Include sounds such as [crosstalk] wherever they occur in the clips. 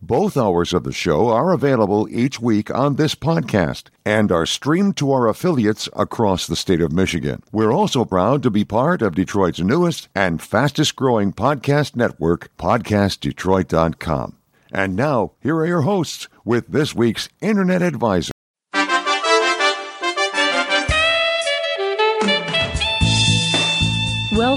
Both hours of the show are available each week on this podcast and are streamed to our affiliates across the state of Michigan. We're also proud to be part of Detroit's newest and fastest growing podcast network, PodcastDetroit.com. And now, here are your hosts with this week's Internet Advisor.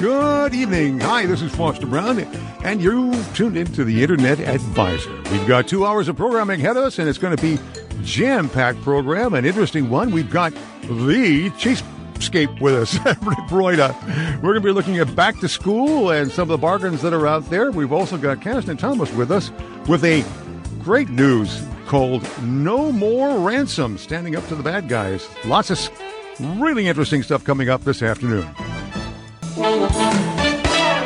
Good evening. Hi, this is Foster Brown, and you've tuned into the Internet Advisor. We've got two hours of programming ahead of us, and it's going to be jam-packed program, an interesting one. We've got the Cheapskate with us, [laughs] Broida. We're going to be looking at back to school and some of the bargains that are out there. We've also got Caston Thomas with us with a great news called No More Ransom, standing up to the bad guys. Lots of really interesting stuff coming up this afternoon.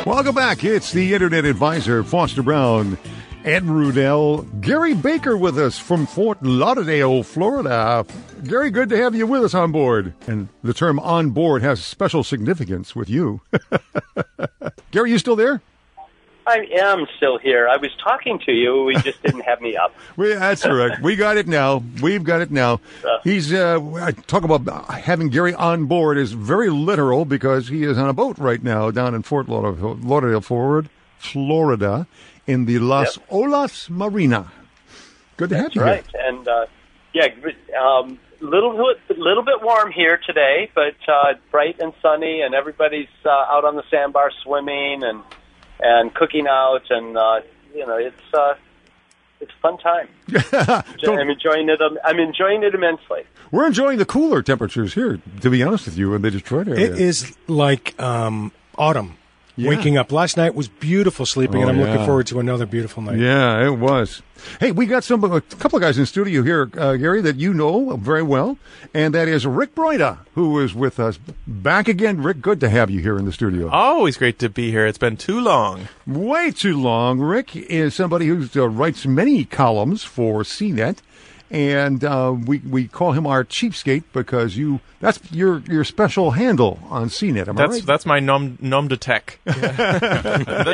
Welcome back. It's the Internet Advisor, Foster Brown, Ed Rudell, Gary Baker with us from Fort Lauderdale, Florida. Gary, good to have you with us on board. And the term on board has special significance with you. [laughs] Gary, you still there? I am still here. I was talking to you. We just didn't have me up. [laughs] we, that's correct. We got it now. We've got it now. Uh, He's uh, talk about having Gary on board is very literal because he is on a boat right now down in Fort Lauderdale, Lauderdale Forward, Florida, in the Las Yep. Olas Marina. Good to have you right. And uh, yeah, um, little bit, little bit warm here today, but uh, bright and sunny, and everybody's uh, out on the sandbar swimming and and cooking out, and uh, you know it's uh, it's a fun time. [laughs] I'm enjoying it. um, I'm enjoying it immensely. We're enjoying the cooler temperatures here, to be honest with you, in the Detroit area. It is like um, autumn. Yeah. Waking up last night was beautiful sleeping, Oh, and I'm yeah. looking forward to another beautiful night. Yeah, it was. Hey, we got some a couple of guys in studio here, uh, Gary, that you know very well, and that is Rick Broida, who is with us back again. Rick, good to have you here in the studio. Always great to be here. It's been too long. Way too long. Rick is somebody who uh, writes many columns for CNET, and uh, we we call him our cheapskate because you that's your your special handle on CNET. Am I That's right? that's my nom nom de tech. [laughs] the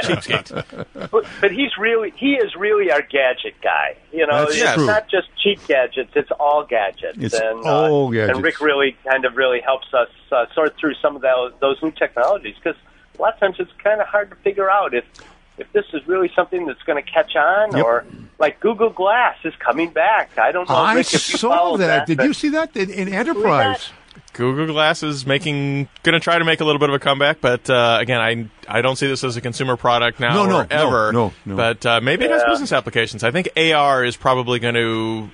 cheapskate. But, but he's really he is really our gadget guy. You know, That's it's true. not just cheap gadgets; it's all gadgets. It's and, all uh, gadgets. And Rick really kind of really helps us uh, sort through some of those, those new technologies because a lot of times it's kind of hard to figure out if if this is really something that's going to catch on Yep. or like Google Glass is coming back. I don't know. I Rick, if you saw followed that. Did you see that in, in Enterprise? Google Glass is making going to try to make a little bit of a comeback, but uh, again, I I don't see this as a consumer product now No, no, ever. no, no, no. But uh, maybe it has business applications. I think AR is probably going to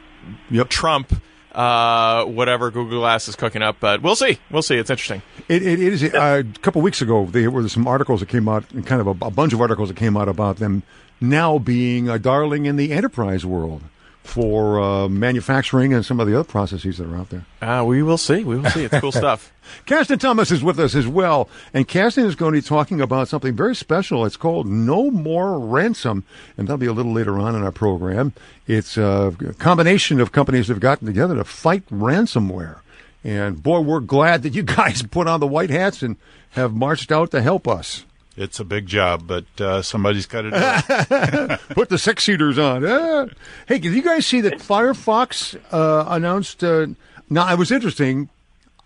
Yep. trump uh, whatever Google Glass is cooking up. But we'll see. We'll see. It's interesting. It, it is uh, a couple weeks ago. There were some articles that came out, kind of a, a bunch of articles that came out about them now being a darling in the enterprise world for uh, manufacturing and some of the other processes that are out there. Uh, we will see. We will see. It's cool [laughs] stuff. Caston Thomas is with us as well, and Caston is going to be talking about something very special. It's called No More Ransom, and that'll be a little later on in our program. It's a combination of companies that have gotten together to fight ransomware. And boy, we're glad that you guys [laughs] put on the white hats and have marched out to help us. It's a big job, but uh, somebody's got to do it. [laughs] Put the six seaters on. Ah. Hey, did you guys see that Firefox uh, announced? Uh, now, it was interesting.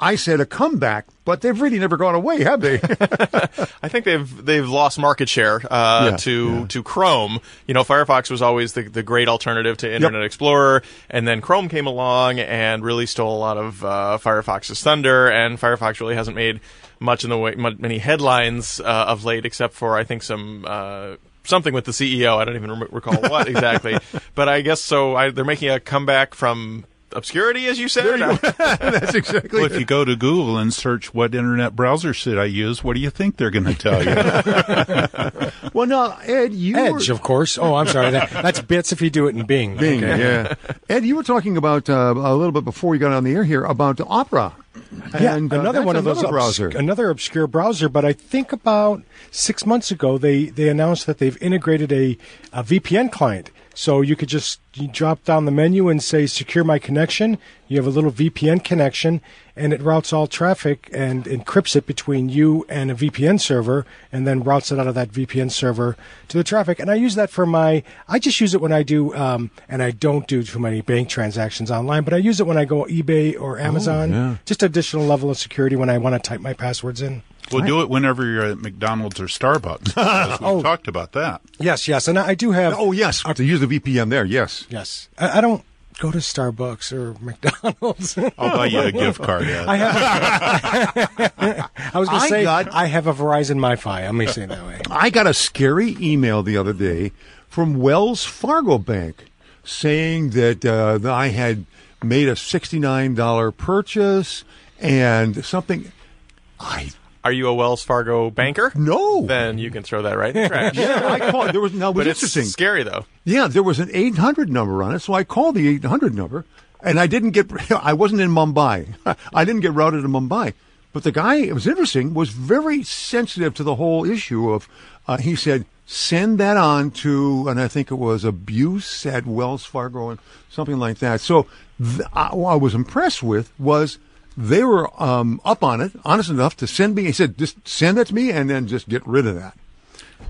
I said a comeback, but they've really never gone away, have they? [laughs] I think they've they've lost market share uh, Yeah, to yeah. to Chrome. You know, Firefox was always the, the great alternative to Internet Explorer, and then Chrome came along and really stole a lot of uh, Firefox's thunder. And Firefox really hasn't made much in the way many headlines uh, of late, except for I think some. Uh, Something with the CEO. I don't even rem- recall what exactly, [laughs] but I guess so. I, they're making a comeback from obscurity, as you said. [laughs] That's exactly. Well, if you go to Google and search what internet browser should I use, what do you think they're going to tell you? [laughs] well, no, Ed, you Edge, were, of course. Oh, I'm sorry. That, that's bits if you do it in Bing. Bing, Okay. yeah. Ed, you were talking about uh, a little bit before we got on the air here about Opera. Yeah, and, uh, another one of those another obs- browser. another obscure browser. But I think about six months ago, they they announced that they've integrated a, a VPN client. So you could just you drop down the menu and say secure my connection. You have a little VPN connection, and it routes all traffic and encrypts it between you and a VPN server, and then routes it out of that VPN server to the traffic. And I use that for my. I just use it when I do, um, and I don't do too many bank transactions online, but I use it when I go eBay or Amazon. yeah. Just additional level of security when I want to type my passwords in. We'll do it whenever you're at McDonald's or Starbucks. [laughs] because we Oh. talked about that. Yes, yes, and I I do have. Oh, yes, have to use the VPN there, yes. Yes. I, I don't go to Starbucks or [laughs] McDonald's. I'll buy you a gift card. Ed. I have. [laughs] I was going I to say got- I have a Verizon MiFi. Let me say it that way. I got a scary email the other day from Wells Fargo Bank saying that, uh, that I had made a $69 purchase and something. I Are you a Wells Fargo banker? no. Then you can throw that right in the trash. [laughs] yeah, I called. There was no. It was but it's scary though. Yeah, there was an 800 number on it, so I called the 800 number, and I didn't get. [laughs] I wasn't in Mumbai. [laughs] I didn't get routed to Mumbai. But the guy, it was interesting, was very sensitive to the whole issue of. Uh, he said, "Send that on to," and I think it was abuse at Wells Fargo and something like that. So, th- I, what I was impressed with was. They were um, up on it, honest enough to send me. He said, "Just send that to me, and then just get rid of that,"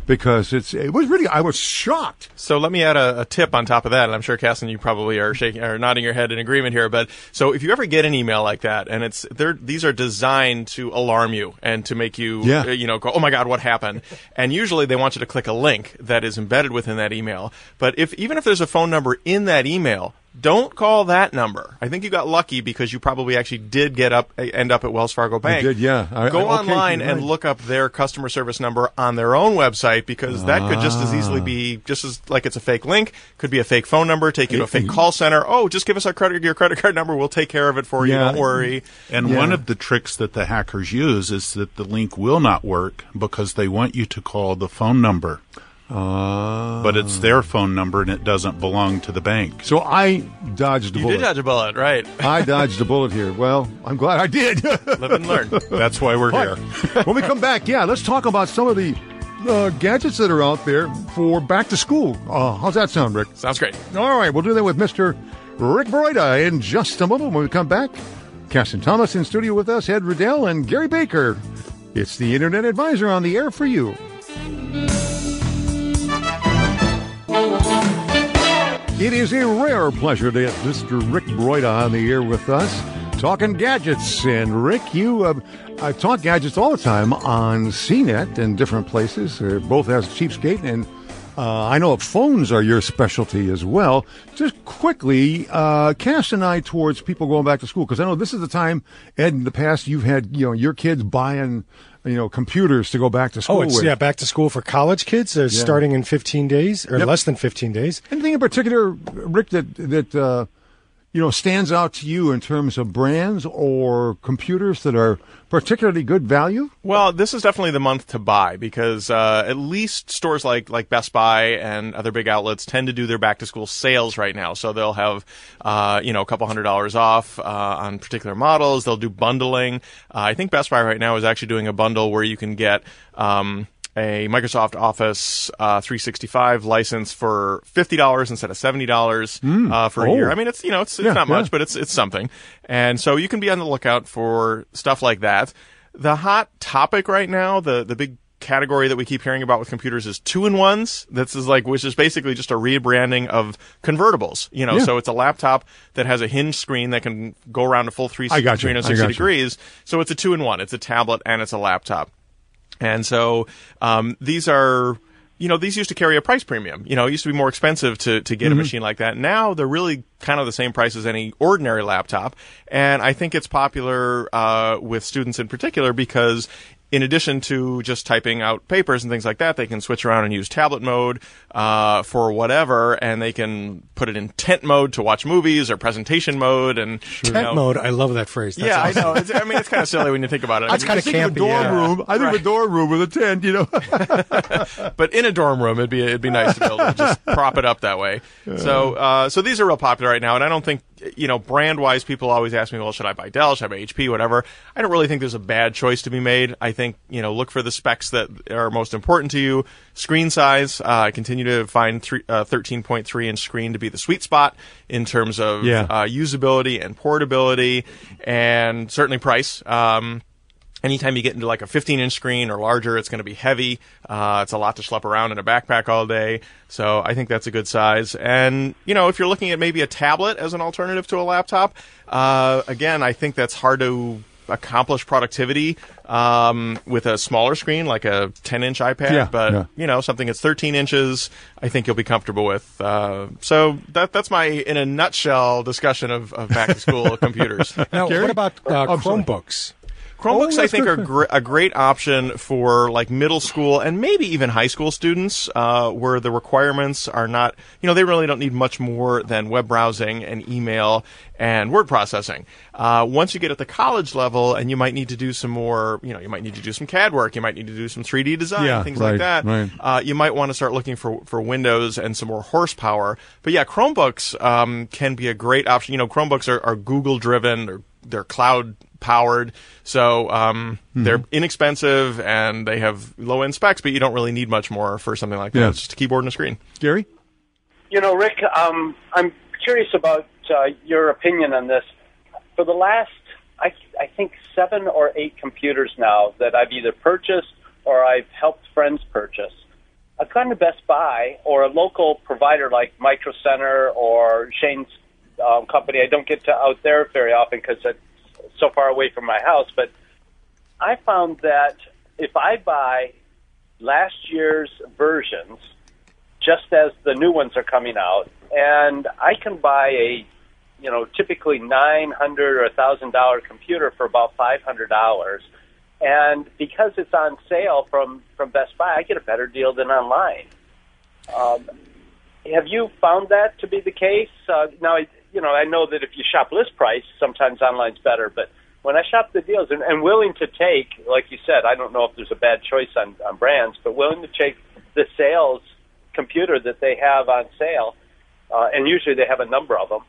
because it's. It was really. I was shocked. So let me add a, a tip on top of that, and I'm sure Caston, you probably are shaking or nodding your head in agreement here. But so if you ever get an email like that, and it's they're these are designed to alarm you and to make you Yeah. you know go, oh my god, what happened? and usually they want you to click a link that is embedded within that email. But if even if there's a phone number in that email. Don't call that number. I think you got lucky because you probably actually did get up, eh, end up at Wells Fargo Bank. did, yeah. I- Go I- okay, online and right. look up their customer service number on their own website because that could just as easily ah. be just as like it's a fake link, could be a fake phone number, take you to a fake call center. Oh, just give us our credit your credit card number, we'll take care of it for you. Yeah. Don't worry. And Yeah. one of the tricks that the hackers use is that the link will not work because they want you to call the phone number. Uh, But it's their phone number and it doesn't belong to the bank. so I dodged a You bullet. did dodge a bullet, right? I dodged a bullet here. Well, I'm glad I did. Live and learn. That's why we're here. when we come back, yeah, let's talk about some of the uh, gadgets that are out there for back to school. Uh, how's that sound, Rick? Sounds great. All right, we'll do that with Mr. Rick Broida in just a moment when we come back. Caston Thomas in studio with us, Ed Riddell, and Gary Baker. It's the Internet Advisor on the air for you. It is a rare pleasure to have Mr. Rick Broida on the air with us, talking gadgets. And Rick, you uh, uh, talk gadgets all the time on CNET and different places, uh, both as Cheapskate and uh, I know phones are your specialty as well. Just quickly, uh, cast an eye towards people going back to school because I know this is the time, Ed. In the past, you've had you know your kids buying you know computers to go back to school Oh, it's with. yeah, back to school for college kids. They're starting in 15 days or Yep. less than 15 days. Anything in particular, Rick, that that uh, you know stands out to you in terms of brands or computers that are particularly good value? Well, this is definitely the month to buy because uh, at least stores like like Best Buy and other big outlets tend to do their back to school sales right now. So they'll have uh, you know a couple hundred dollars off uh, on particular models. They'll do bundling. Uh, I think Best Buy right now is actually doing a bundle where you can get. Um, a Microsoft Office uh, 365 license for fifty dollars instead of seventy dollars uh, for a Oh. year. I mean, it's you know it's, it's Yeah, not yeah. much, but it's it's something. And so you can be on the lookout for stuff like that. The hot topic right now, the the big category that we keep hearing about with computers is two in ones. This is like which is basically just a rebranding of convertibles. You know, Yeah. so it's a laptop that has a hinge screen that can go around a full three I got you. I 360 got you. degrees. So it's a two in one. It's a tablet and it's a laptop. And so um, these are, you know, these used to carry a price premium. You know, it used to be more expensive to, to get a machine like that. Now they're really kind of the same price as any ordinary laptop. And I think it's popular uh, with students in particular because in addition to just typing out papers and things like that, they can switch around and use tablet mode uh, for whatever, and they can put it in tent mode to watch movies or presentation mode. And you Tent know- mode. I love that phrase. That's yeah, awesome. I know. It's, I mean, it's kind of silly when you think about it. I That's mean, kinda Think of a campy, dorm yeah. room. I think of a dorm room with a tent, you know. [laughs] but in a dorm room, it'd be it'd be nice to be able to just prop it up that way. So uh, so these are real popular right now, and I don't think you know brand wise, people always ask me, well, should I buy Dell? Should I buy HP? Whatever. I don't really think there's a bad choice to be made. I think you know look for the specs that are most important to you. Screen size. Uh, I continue to find three, uh, 13.3 inch screen to be the sweet spot in terms of Yeah. uh, usability and portability, and certainly price. Um, anytime you get into like a 15 inch screen or larger, it's going to be heavy. Uh, it's a lot to schlep around in a backpack all day. So I think that's a good size. And, you know, if you're looking at maybe a tablet as an alternative to a laptop, uh, again, I think that's hard to accomplish productivity um, with a smaller screen like a 10 inch iPad. Yeah, but, yeah. you know, something that's 13 inches, I think you'll be comfortable with. Uh, so that, that's my, in a nutshell, discussion of, of back to school [laughs] computers. Now, Gary? what about uh, I'm sorry. Chromebooks? Chromebooks, I think, are gr- a great option for like middle school and maybe even high school students, uh, where the requirements are not, you know, they really don't need much more than web browsing and email and word processing. Uh, once you get at the college level, and you might need to do some more, you know, you might need to do some CAD work, you might need to do some 3D design, Yeah, things right, like that. right. Uh, you might want to start looking for for Windows and some more horsepower. But yeah, Chromebooks um, can be a great option. You know, Chromebooks are, are Google driven, or they're cloud powered, so um, Mm-hmm. they're inexpensive and they have low end specs, but you don't really need much more for something like that. Yeah. It's just a keyboard and a screen. Gary? You know, Rick, um, I'm curious about uh, your opinion on this. For the last, I, I think, seven or eight computers now that I've either purchased or I've helped friends purchase, I've gone to Best Buy or a local provider like Micro Center or Shane's um, company. I don't get to out there very often because it's so far away from my house, but I found that if I buy last year's versions, just as the new ones are coming out, and I can buy a, you know, typically nine hundred or a thousand dollar computer for about five hundred dollars, and because it's on sale from from Best Buy, I get a better deal than online. Um, have you found that to be the case? Uh, now, you know, I know that if you shop list price, sometimes online's better, but when I shop the deals and, and willing to take, like you said, I don't know if there's a bad choice on, on brands, but willing to take the sales computer that they have on sale, uh, and usually they have a number of them.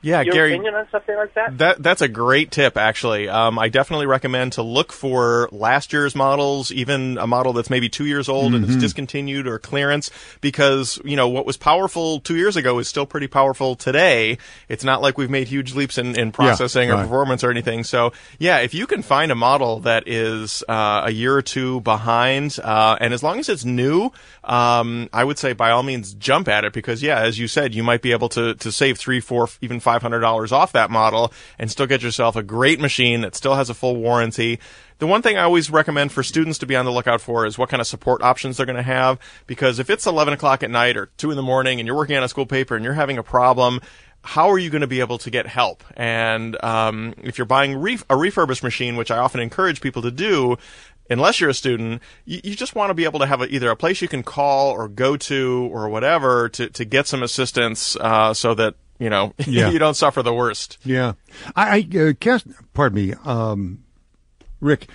Yeah, Your Gary. opinion on something like that? That that's a great tip, actually. Um, I definitely recommend to look for last year's models, even a model that's maybe two years old and it's discontinued or clearance, because you know what was powerful two years ago is still pretty powerful today. It's not like we've made huge leaps in, in processing or right. performance or anything. So yeah, if you can find a model that is uh, a year or two behind, uh, and as long as it's new, um, I would say by all means jump at it because yeah, as you said, you might be able to to save three, four, even five hundred dollars off that model and still get yourself a great machine that still has a full warranty. The one thing I always recommend for students to be on the lookout for is what kind of support options they're going to have. Because if it's 11 o'clock at night or 2 in the morning and you're working on a school paper and you're having a problem, how are you going to be able to get help? And um, if you're buying ref- a refurbished machine, which I often encourage people to do, unless you're a student, you, you just want to be able to have a, either a place you can call or go to or whatever to, to get some assistance uh, so that you know [laughs] Yeah. you don't suffer the worst. Yeah, I, I uh, cast. Pardon me, um, Rick.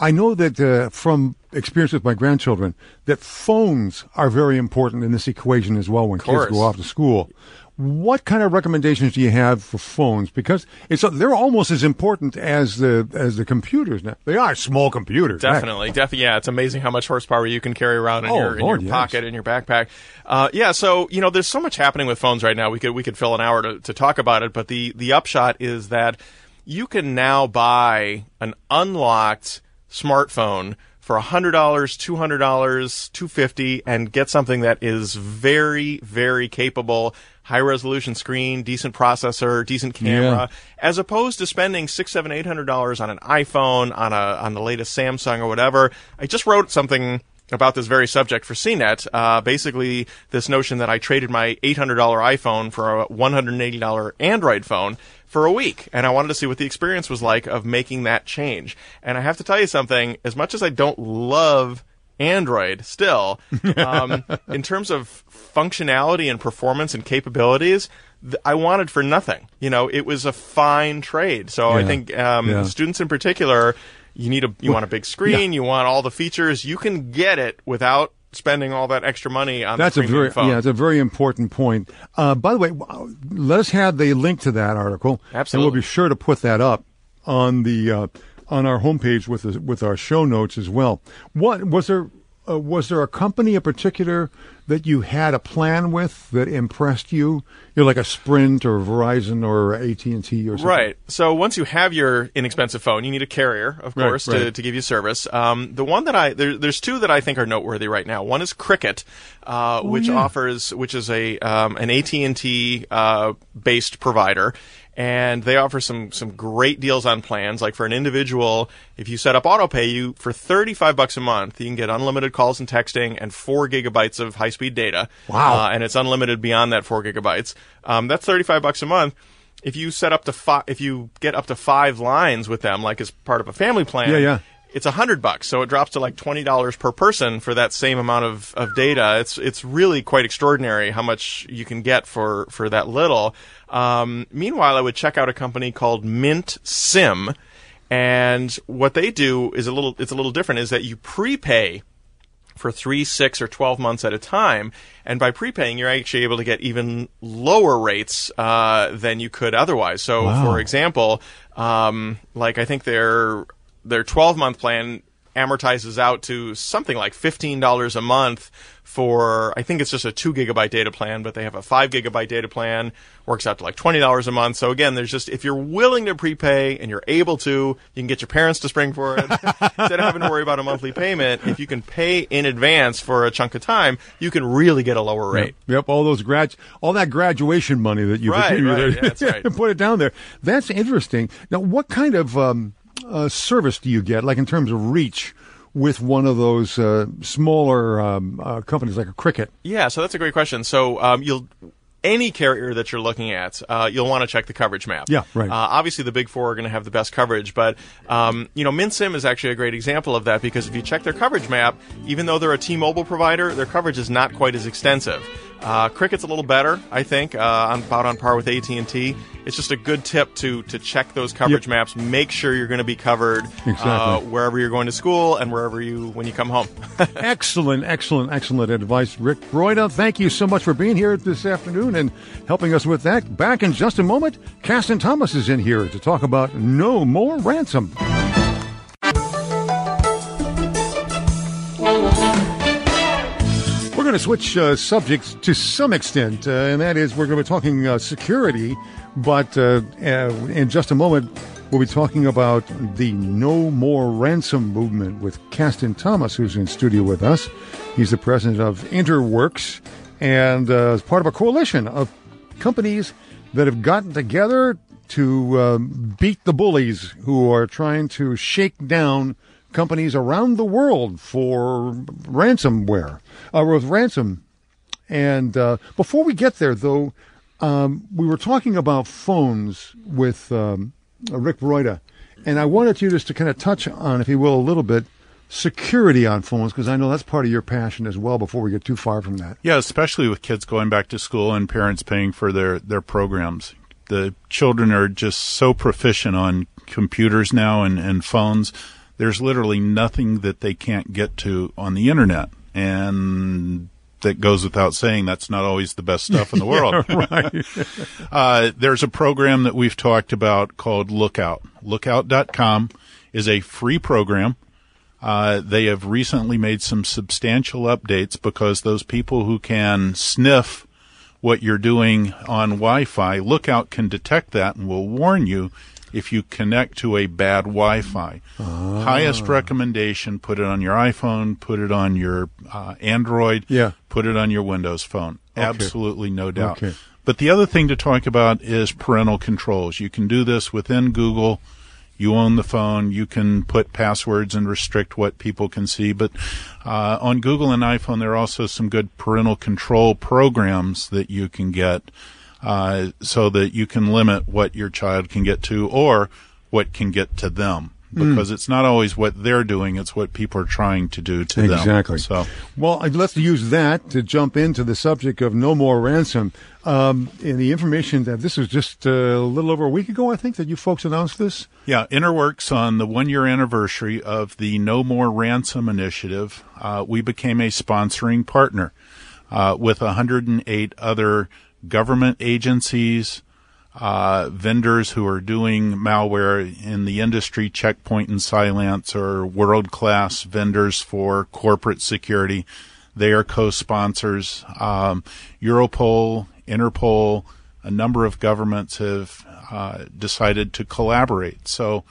I know that uh, from experience with my grandchildren that phones are very important in this equation as well when kids go off to school. What kind of recommendations do you have for phones? Because it's they're almost as important as the as the computers now. They are small computers. Definitely, definitely. Yeah, it's amazing how much horsepower you can carry around in Oh, your in Lord, your yes. pocket, in your backpack. Uh, yeah, so you know, there's so much happening with phones right now. We could we could fill an hour to, to talk about it, but the the upshot is that you can now buy an unlocked smartphone for hundred dollars, two hundred dollars, two fifty, and get something that is very, very capable, high resolution screen, decent processor, decent camera, as opposed to spending six, seven, eight hundred dollars on an iPhone, on a on the latest Samsung or whatever. I just wrote something about this very subject for CNET. Uh, basically, this notion that I traded my $800 iPhone for a $180 Android phone for a week, and I wanted to see what the experience was like of making that change. And I have to tell you something. As much as I don't love Android still, [laughs] um, in terms of functionality and performance and capabilities, I wanted for nothing. You know, it was a fine trade. So I think um, Yeah. students in particular, you need a you want a big screen, yeah. you want all the features. You can get it without spending all that extra money on That's the a very phone. yeah, it's a very important point. Uh, by the way, let us have the link to that article, absolutely and we'll be sure to put that up on the uh, on our homepage with the, with our show notes as well. What was there? Uh, was there a company in particular that you had a plan with that impressed you? You're like a Sprint or Verizon or AT and T or something. Right. So once you have your inexpensive phone, you need a carrier, of Right, course, To, right. to give you service. Um, the one that I there, there's two that I think are noteworthy right now. One is Cricket, uh, which Oh, yeah. offers which is a um, an AT and T uh, based provider. And they offer some some great deals on plans. Like for an individual, if you set up autopay, you for thirty five bucks a month, you can get unlimited calls and texting and four gigabytes of high speed data. Wow. Uh, and it's unlimited beyond that four gigabytes. Um, that's thirty five bucks a month. If you set up to five, if you get up to five lines with them, like as part of a family plan, Yeah, yeah. It's a hundred bucks. So it drops to like twenty dollars per person for that same amount of, of data. It's it's really quite extraordinary how much you can get for for that little. Um, meanwhile, I would check out a company called Mint Sim, and what they do is a little it's a little different. Is that you prepay for three, six, or 12 months at a time. And by prepaying, you're actually able to get even lower rates uh, than you could otherwise. So, Wow. for example, um, like I think their their 12 month plan amortizes out to something like $15 a month for I think it's just a 2 gigabyte data plan but they have a 5 gigabyte data plan works out to like $20 a month so again there's just if you're willing to prepay and you're able to you can get your parents to spring for it [laughs] instead of having to worry about a monthly payment if you can pay in advance for a chunk of time you can really get a lower rate Yep, all those grad, all that graduation money that you've Right, accumulated. right, that's [laughs] right. Put it down there. That's interesting. Now, what kind of um, uh, service do you get, like in terms of reach, with one of those uh, smaller um, uh, companies like a Cricket? Yeah, so that's a great question. So um, you'll any carrier that you're looking at, uh, you'll want to check the coverage map. Yeah, right. Uh, obviously, the big four are going to have the best coverage, but um, you know, Mint Sim is actually a great example of that because if you check their coverage map, even though they're a T-Mobile provider, their coverage is not quite as extensive. Uh, Cricket's a little better, I think, uh, on, about on par with AT and T. It's just a good tip to to check those coverage Yep. maps, make sure you're going to be covered uh, wherever you're going to school and wherever you when you come home. [laughs] excellent, excellent, excellent advice, Rick Broida. Thank you so much for being here this afternoon and helping us with that. Back in just a moment, Caston Thomas is in here to talk about No More Ransom. Going to switch uh, subjects to some extent, uh, and that is we're going to be talking uh, security, but uh, uh, in just a moment, we'll be talking about the No More Ransom movement with Caston Thomas, who's in studio with us. He's the president of Interworks and uh, is part of a coalition of companies that have gotten together to beat the bullies who are trying to shake down companies around the world for ransomware, uh, with ransom. And uh, before we get there, though, um, we were talking about phones with um, Rick Broida, and I wanted you just to kind of touch on, if you will, a little bit security on phones because I know that's part of your passion as well. Before we get too far from that, Yeah, especially with kids going back to school and parents paying for their, their programs. The children are just so proficient on computers now and, and phones. There's literally nothing that they can't get to on the internet. And that goes without saying that's not always the best stuff in the [laughs] world. [laughs] right? [laughs] Uh, there's a program that we've talked about called Lookout. Lookout.com is a free program. Uh, they have recently made some substantial updates because those people who can sniff what you're doing on Wi-Fi, Lookout can detect that and will warn you if you connect to a bad Wi-Fi. Highest recommendation: put it on your iPhone, put it on your uh, Android, Yeah. put it on your Windows phone. Absolutely, no doubt. Okay. But the other thing to talk about is parental controls. You can do this within Google. You own the phone. You can put passwords and restrict what people can see. But uh, on Google and iPhone, there are also some good parental control programs that you can get uh, so that you can limit what your child can get to or what can get to them. Hmm. Because it's not always what they're doing; it's what people are trying to do to them. Exactly. So, Well, let's use that to jump into the subject of no more ransom. Um, in the information that this was just uh, a little over a week ago, I think, that you folks announced this. Yeah, Interworks on the one year anniversary of the No More Ransom initiative, uh, we became a sponsoring partner uh, with 108 other government agencies, uh, vendors who are doing malware in the industry, Checkpoint and Cylance, are world class vendors for corporate security. They are co sponsors. Um, Europol, Interpol, a number of governments have uh, decided to collaborate. So,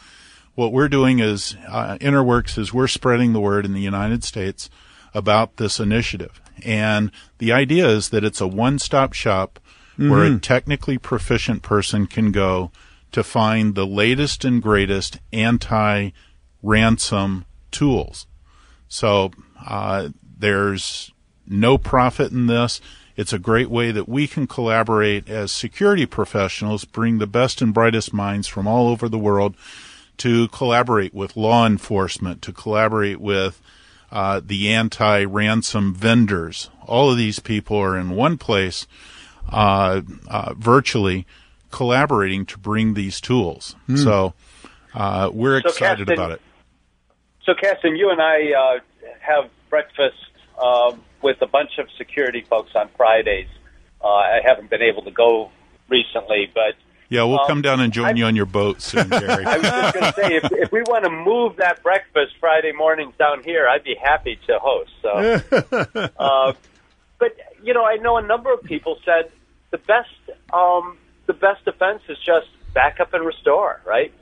what we're doing is uh, Interworks is we're spreading the word in the United States about this initiative, and the idea is that it's a one-stop shop where a technically proficient person can go to find the latest and greatest anti-ransom tools. So uh, there's no profit in this. It's a great way that we can collaborate as security professionals, bring the best and brightest minds from all over the world to collaborate with law enforcement, to collaborate with uh, the anti-ransom vendors. All of these people are in one place, uh, uh, virtually collaborating to bring these tools. So uh, we're So, excited Captain, about it. So, Caston, you and I uh, have breakfast um, with a bunch of security folks on Fridays. Uh, I haven't been able to go recently, but Yeah, we'll Um, come down and join I- you on your boat soon, [laughs] Gary. I was just going to say, if, if we want to move that breakfast Friday mornings down here, I'd be happy to host. So, [laughs] uh, but you know, I know a number of people said the best um, the best defense is just back up and restore, right?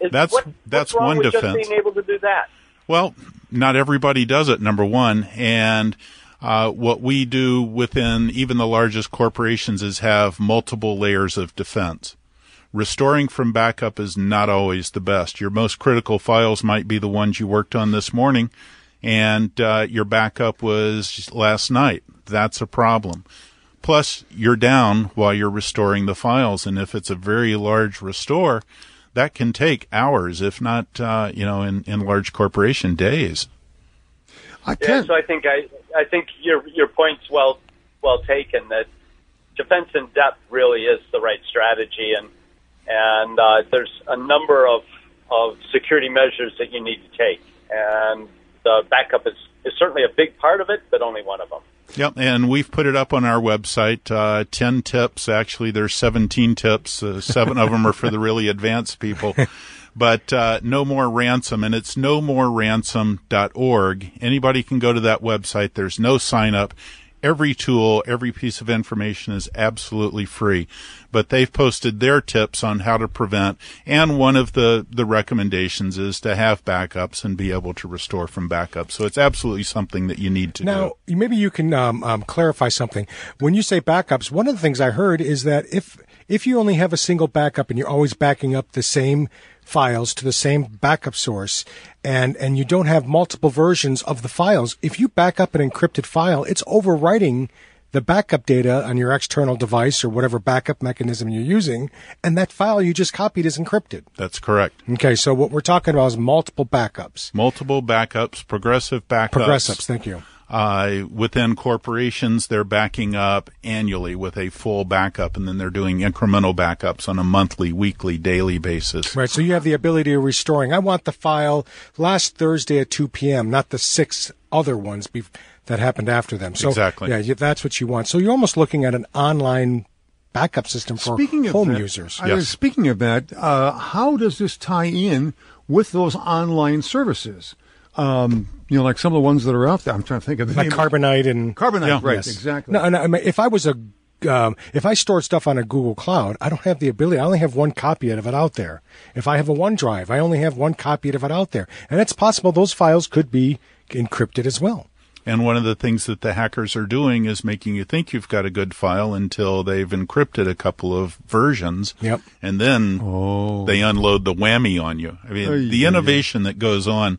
Is, That's- what, that's one defense. Just being able to do that. Well, not everybody does it, number one. And uh, what we do within even the largest corporations is have multiple layers of defense. Restoring from backup is not always the best. Your most critical files might be the ones you worked on this morning, and uh, your backup was last night. That's a problem. Plus, you're down while you're restoring the files, and if it's a very large restore, that can take hours, if not, uh, you know, in, in large corporation days. I Yeah, can't. so I think I I think your your point's well well taken that defense in depth really is the right strategy and and uh, there's a number of of security measures that you need to take and the backup is is certainly a big part of it but only one of them. Yep, and we've put it up on our website. Uh, Ten tips. Actually, there's 17 tips. Uh, seven of them are for the really advanced people. [laughs] But uh, no more ransom, and it's no more ransom.org. Anybody can go to that website. There's no sign up. Every tool, every piece of information is absolutely free. But they've posted their tips on how to prevent, and one of the, the recommendations is to have backups and be able to restore from backups. So it's absolutely something that you need to do. Now, maybe you can um, um, clarify something. When you say backups, one of the things I heard is that if if you only have a single backup and you're always backing up the same files to the same backup source, and and you don't have multiple versions of the files, if you back up an encrypted file, it's overwriting the backup data on your external device or whatever backup mechanism you're using, and that file you just copied is encrypted. That's correct. Okay, so what we're talking about is multiple backups. multiple backups, progressive backups. Progressives, thank you. Uh, within corporations, they're backing up annually with a full backup, and then they're doing incremental backups on a monthly, weekly, daily basis. Right, so you have the ability of restoring. I want the file last Thursday at 2 p.m., not the six other ones bef that happened after them. So, Exactly. Yeah, you, that's what you want. So you're almost looking at an online backup system for Speaking of home that, users. I was Yes. speaking of that, uh, how does this tie in with those online services? Um, you know, like some of the ones that are out there. I'm trying to think of the like name. Carbonite and Carbonite, Yeah. right? Yes. Exactly. No, no, I mean, if I was a um, if I stored stuff on a Google Cloud, I don't have the ability. I only have one copy of it out there. If I have a OneDrive, I only have one copy of it out there, and it's possible those files could be encrypted as well. And one of the things that the hackers are doing is making you think you've got a good file until they've encrypted a couple of versions. Yep. And then Oh. they unload the whammy on you. I mean, Ay, the ay, innovation that goes on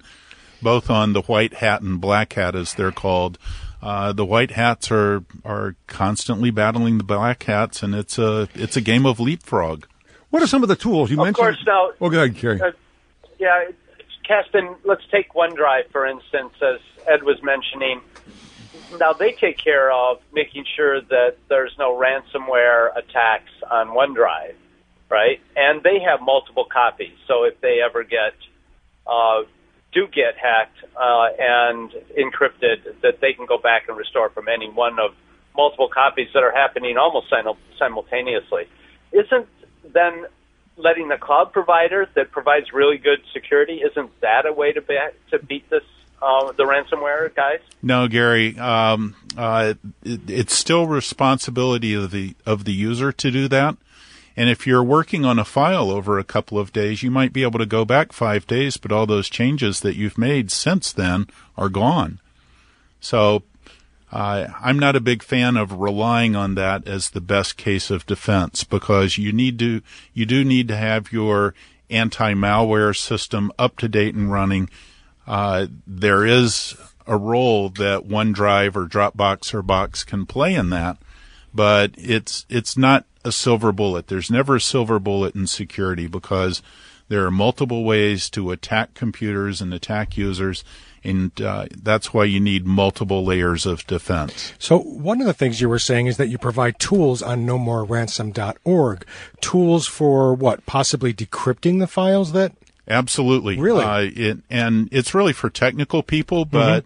both on the white hat and black hat, as they're called. Uh, the white hats are are constantly battling the black hats, and it's a it's a game of leapfrog. What are some of the tools you Of mentioned? course, now- Oh, go ahead, Kerry. Uh, yeah, Caston, let's take OneDrive, for instance, as Ed was mentioning. Now, they take care of making sure that there's no ransomware attacks on OneDrive, right? And they have multiple copies. So if they ever get, uh, do get hacked uh, and encrypted, that they can go back and restore from any one of multiple copies that are happening almost simultaneously. Isn't then letting the cloud provider that provides really good security isn't that a way to be, to beat this uh, the ransomware guys? No, Gary, um, uh, it, it's still responsibility of the of the user to do that. And if you're working on a file over a couple of days, you might be able to go back five days, but all those changes that you've made since then are gone. So uh, I'm not a big fan of relying on that as the best case of defense because you need to you do need to have your anti-malware system up to date and running. Uh, there is a role that OneDrive or Dropbox or Box can play in that, but it's it's not a silver bullet. There's never a silver bullet in security because there are multiple ways to attack computers and attack users, and uh, that's why you need multiple layers of defense. So one of the things you were saying is that you provide tools on nomoreransom.org. Tools for what? Possibly decrypting the files that Absolutely. Really? Uh, it, and it's really for technical people, but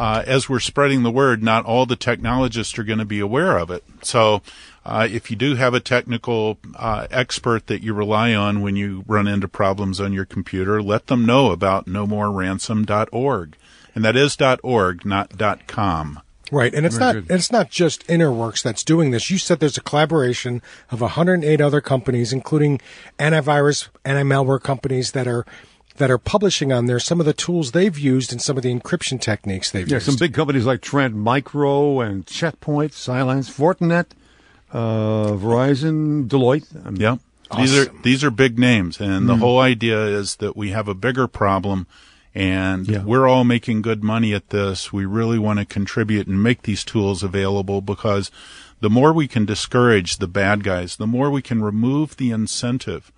uh, as we're spreading the word, not all the technologists are going to be aware of it. So uh, if you do have a technical uh, expert that you rely on when you run into problems on your computer, let them know about nomoreransom.org. And that is .org, not .com. Right, and it's Very not good. it's not just InterWorks that's doing this. You said there's a collaboration of 108 other companies, including antivirus, anti-malware companies that are that are publishing on there some of the tools they've used and some of the encryption techniques they've Yeah, used. Yeah, some big companies like Trend Micro and Checkpoint, Cylance, Fortinet, uh, Verizon, Deloitte. Um, Yeah. These are these are big names, and the whole idea is that we have a bigger problem, and Yeah. we're all making good money at this. We really want to contribute and make these tools available because the more we can discourage the bad guys, the more we can remove the incentive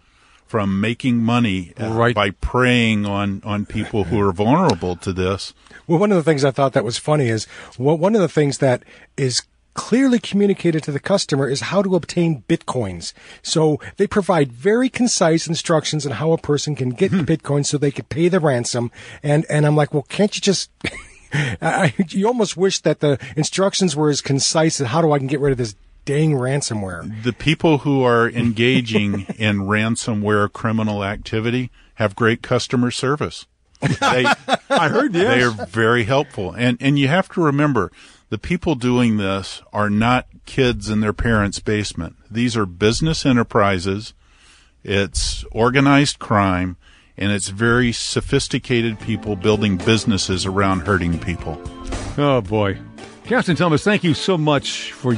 from making money uh, Right. by preying on on people who are vulnerable to this. Well, one of the things I thought that was funny is well, one of the things that is clearly communicated to the customer is how to obtain bitcoins. So they provide very concise instructions on how a person can get bitcoins so they could pay the ransom. And and I'm like, well, can't you just? [laughs] I, you almost wish that the instructions were as concise as how do I can get rid of this dang ransomware. The people who are engaging [laughs] in ransomware criminal activity have great customer service. They, [laughs] I heard yes. They are very helpful. And and you have to remember the people doing this are not kids in their parents' basement. These are business enterprises. It's organized crime and it's very sophisticated people building businesses around hurting people. Oh boy, Caston Thomas, thank you so much for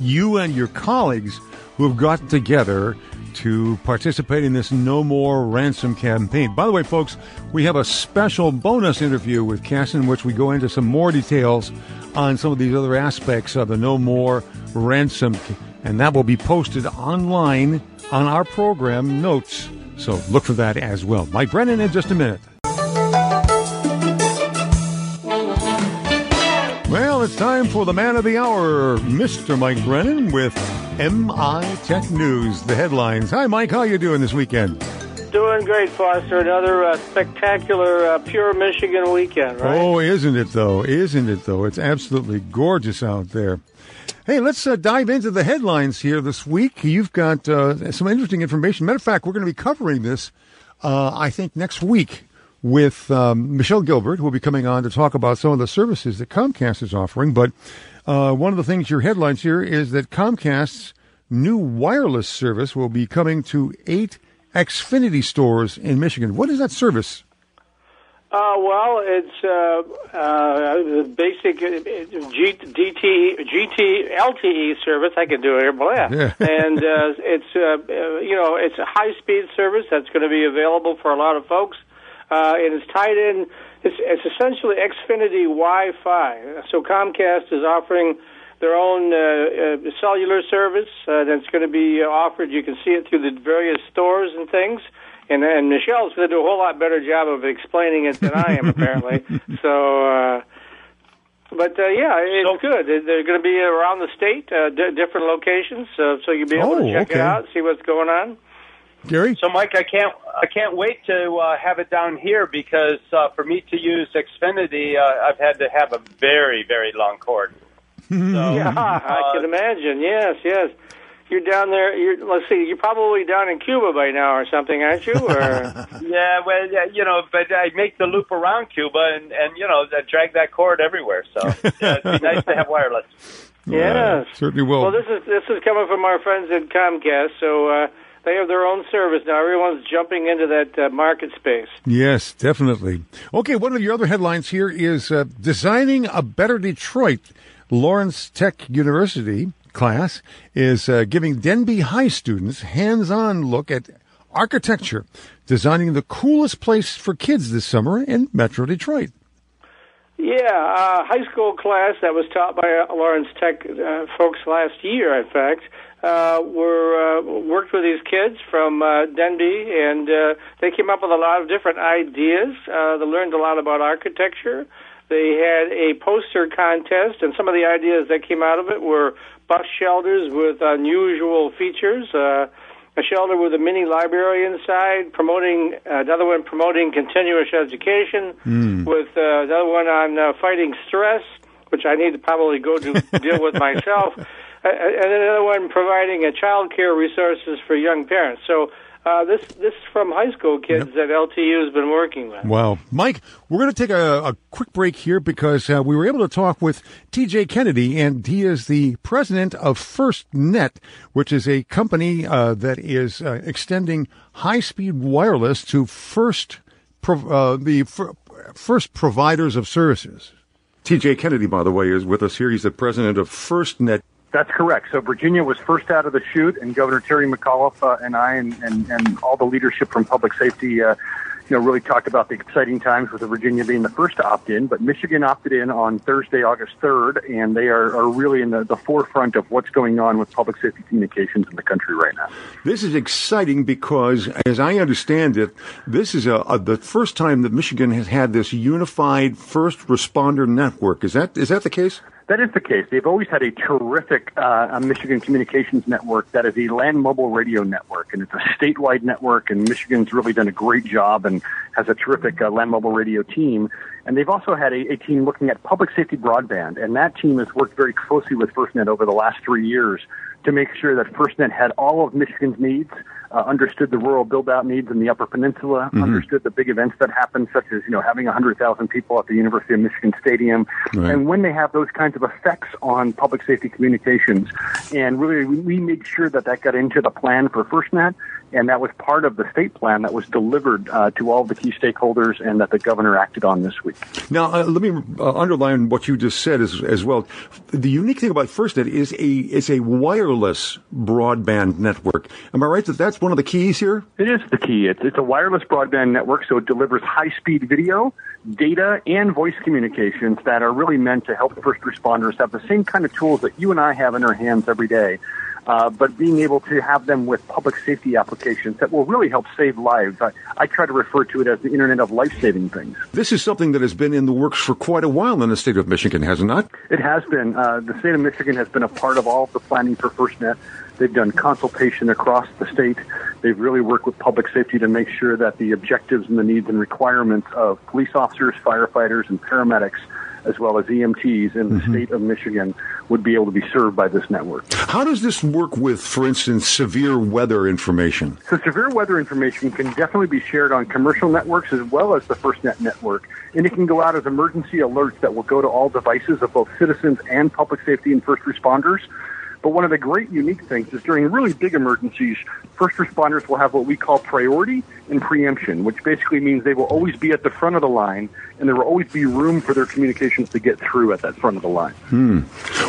you and your colleagues who have gotten together to participate in this No More Ransom campaign. By the way, folks, we have a special bonus interview with Cass in which we go into some more details on some of these other aspects of the No More Ransom, and that will be posted online on our program notes. So look for that as well. Mike Brennan in just a minute. Well, it's time for the man of the hour, Mr. Mike Brennan with MI Tech News. The headlines. Hi, Mike. How you doing this weekend? Doing great, Foster. Another uh, spectacular, uh, pure Michigan weekend, right? Oh, isn't it though? Isn't it though? It's absolutely gorgeous out there. Hey, let's uh, dive into the headlines here this week. You've got uh, some interesting information. Matter of fact, we're going to be covering this, uh, I think, next week with um, Michelle Gilbert, who will be coming on to talk about some of the services that Comcast is offering. But uh, one of the things, your headlines here, is that Comcast's new wireless service will be coming to eight Xfinity stores in Michigan. What is that service? Uh, well, it's uh, uh, the basic uh, G, DT, GT, LTE service. I can do it here, blah. Yeah. [laughs] and uh, it's uh, uh, you know it's a high speed service that's going to be available for a lot of folks. Uh, it is tied in. It's, it's essentially Xfinity Wi-Fi. So Comcast is offering their own uh, uh, cellular service uh, that's going to be offered. You can see it through the various stores and things. And, and Michelle's going to do a whole lot better job of explaining it than I am, [laughs] apparently. So, uh, but uh, yeah, it's good. They're- They're going to be around the state, uh, d- different locations, uh, so you'll be able Oh, to check okay. it out, see what's going on. Gary? So, Mike, I can't I can't wait to uh, have it down here because uh, for me to use Xfinity, uh, I've had to have a very very long cord. [laughs] So, Yeah, I can imagine. Yes, yes. You're down there. You're, let's see. You're probably down in Cuba by now or something, aren't you? Or [laughs] yeah, well, yeah, you know, but I make the loop around Cuba and and you know I drag that cord everywhere. So yeah, it'd be nice to have wireless. [laughs] yes. Certainly will. Well, this is this is coming from our friends at Comcast. So uh, they have their own service now. Everyone's jumping into that uh, market space. Yes, definitely. Okay, one of your other headlines here is uh, Designing a Better Detroit. Lawrence Tech University class is uh, giving Denby High students hands-on look at architecture, designing the coolest place for kids this summer in Metro Detroit. Yeah, uh, high school class that was taught by uh, Lawrence Tech uh, folks last year, in fact, uh, were uh, worked with these kids from uh, Denby, and uh, they came up with a lot of different ideas. Uh, they learned a lot about architecture. They had a poster contest, and some of the ideas that came out of it were bus shelters with unusual features. Uh, a shelter with a mini library inside, promoting uh, another one promoting continuous education, with uh, another one on uh, fighting stress, which I need to probably go to [laughs] deal with myself, and another one providing uh, child care resources for young parents. So uh, this this is from high school kids that LTU has been working with. Wow. Mike, we're going to take a, a quick break here because uh, we were able to talk with TJ Kennedy, and he is the president of FirstNet, which is a company uh, that is uh, extending high speed wireless to first pro- uh, the fir- first providers of services. TJ Kennedy, by the way, is with us here. He's the president of FirstNet. That's correct. So Virginia was first out of the chute, and Governor Terry McAuliffe uh, and I and, and, and all the leadership from public safety, uh, you know, really talked about the exciting times with Virginia being the first to opt in. But Michigan opted in on Thursday, August 3rd, and they are, are really in the, the forefront of what's going on with public safety communications in the country right now. This is exciting because, as I understand it, this is a, a, the first time that Michigan has had this unified first responder network. Is that is that the case? That is the case. They've always had a terrific uh, Michigan communications network that is a land mobile radio network, and it's a statewide network. And Michigan's really done a great job and has a terrific uh, land mobile radio team. And they've also had a, a team looking at public safety broadband, and that team has worked very closely with FirstNet over the last three years to make sure that FirstNet had all of Michigan's needs, uh, understood the rural build-out needs in the Upper Peninsula, understood the big events that happen, such as you know having 100,000 people at the University of Michigan Stadium, Right. and when they have those kinds of effects on public safety communications. And really, we, we made sure that that got into the plan for FirstNet, and that was part of the state plan that was delivered uh, to all the key stakeholders and that the governor acted on this week. Now, uh, let me uh, underline what you just said as, as well. The unique thing about FirstNet is a is a wireless broadband network. Am I right that that's one of the keys here? It is the key. It's, it's a wireless broadband network, so it delivers high speed video, data, and voice communications that are really meant to help first responders have the same kind of tools that you and I have in our hands every day. Uh, but being able to have them with public safety applications that will really help save lives. I, I try to refer to it as the Internet of life saving things. This is something that has been in the works for quite a while in the state of Michigan, has it not? It has been. Uh, the state of Michigan has been a part of all of the planning for FirstNet. They've done consultation across the state. They've really worked with public safety to make sure that the objectives and the needs and requirements of police officers, firefighters, and paramedics, as well as EMTs in the mm-hmm. state of Michigan, would be able to be served by this network. How does this work with, for instance, severe weather information? So severe weather information can definitely be shared on commercial networks as well as the FirstNet network. And it can go out as emergency alerts that will go to all devices of both citizens and public safety and first responders. But one of the great unique things is during really big emergencies, first responders will have what we call priority and preemption, which basically means they will always be at the front of the line and there will always be room for their communications to get through at that front of the line. Hmm.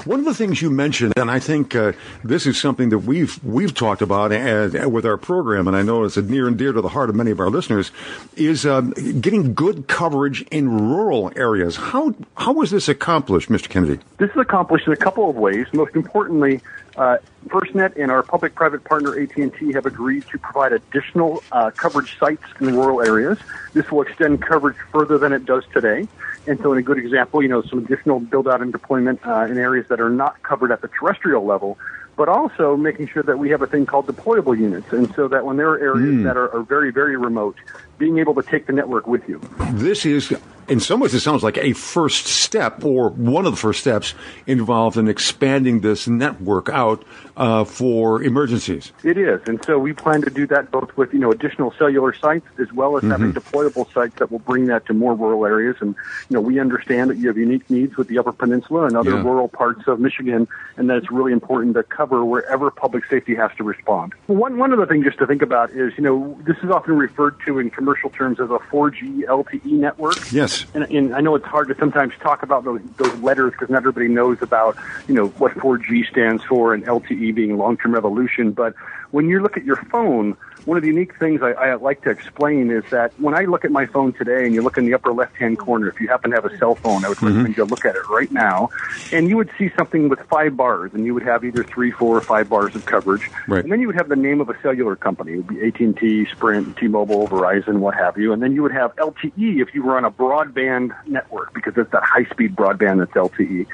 One of the things you mentioned, and I think uh, this is something that we've we've talked about as, with our program, and I know it's near and dear to the heart of many of our listeners, is um, getting good coverage in rural areas. How how was this accomplished, Mr. Kennedy? This is accomplished in a couple of ways. Most importantly, uh, FirstNet and our public-private partner AT&T have agreed to provide additional uh, coverage sites in rural areas. This will extend coverage further than it does today. And so, in a good example, you know, some additional build-out and deployment uh, in areas that are not covered at the terrestrial level, but also making sure that we have a thing called deployable units, and so that when there are areas Mm. that are, are very, very remote, being able to take the network with you. This is, in some ways, it sounds like a first step, or one of the first steps involved in expanding this network out uh, for emergencies. It is, and so we plan to do that both with you know additional cellular sites as well as having deployable sites that will bring that to more rural areas. And you know we understand that you have unique needs with the Upper Peninsula and other Yeah. rural parts of Michigan, and that it's really important to cover wherever public safety has to respond. One one other thing just to think about is you know this is often referred to in commercial terms as a 4G LTE network. Yes. And, and I know it's hard to sometimes talk about those, those letters because not everybody knows about, you know, what 4G stands for and LTE being long-term evolution. But when you look at your phone, one of the unique things I, I like to explain is that when I look at my phone today and you look in the upper left-hand corner, if you happen to have a cell phone, I would mm-hmm. recommend you look at it right now, and you would see something with five bars, and you would have either three, four, or five bars of coverage. Right. And then you would have the name of a cellular company. It would be AT&T, Sprint, T-Mobile, Verizon, what have you. And then you would have LTE if you were on a broadband network because it's that high-speed broadband that's LTE.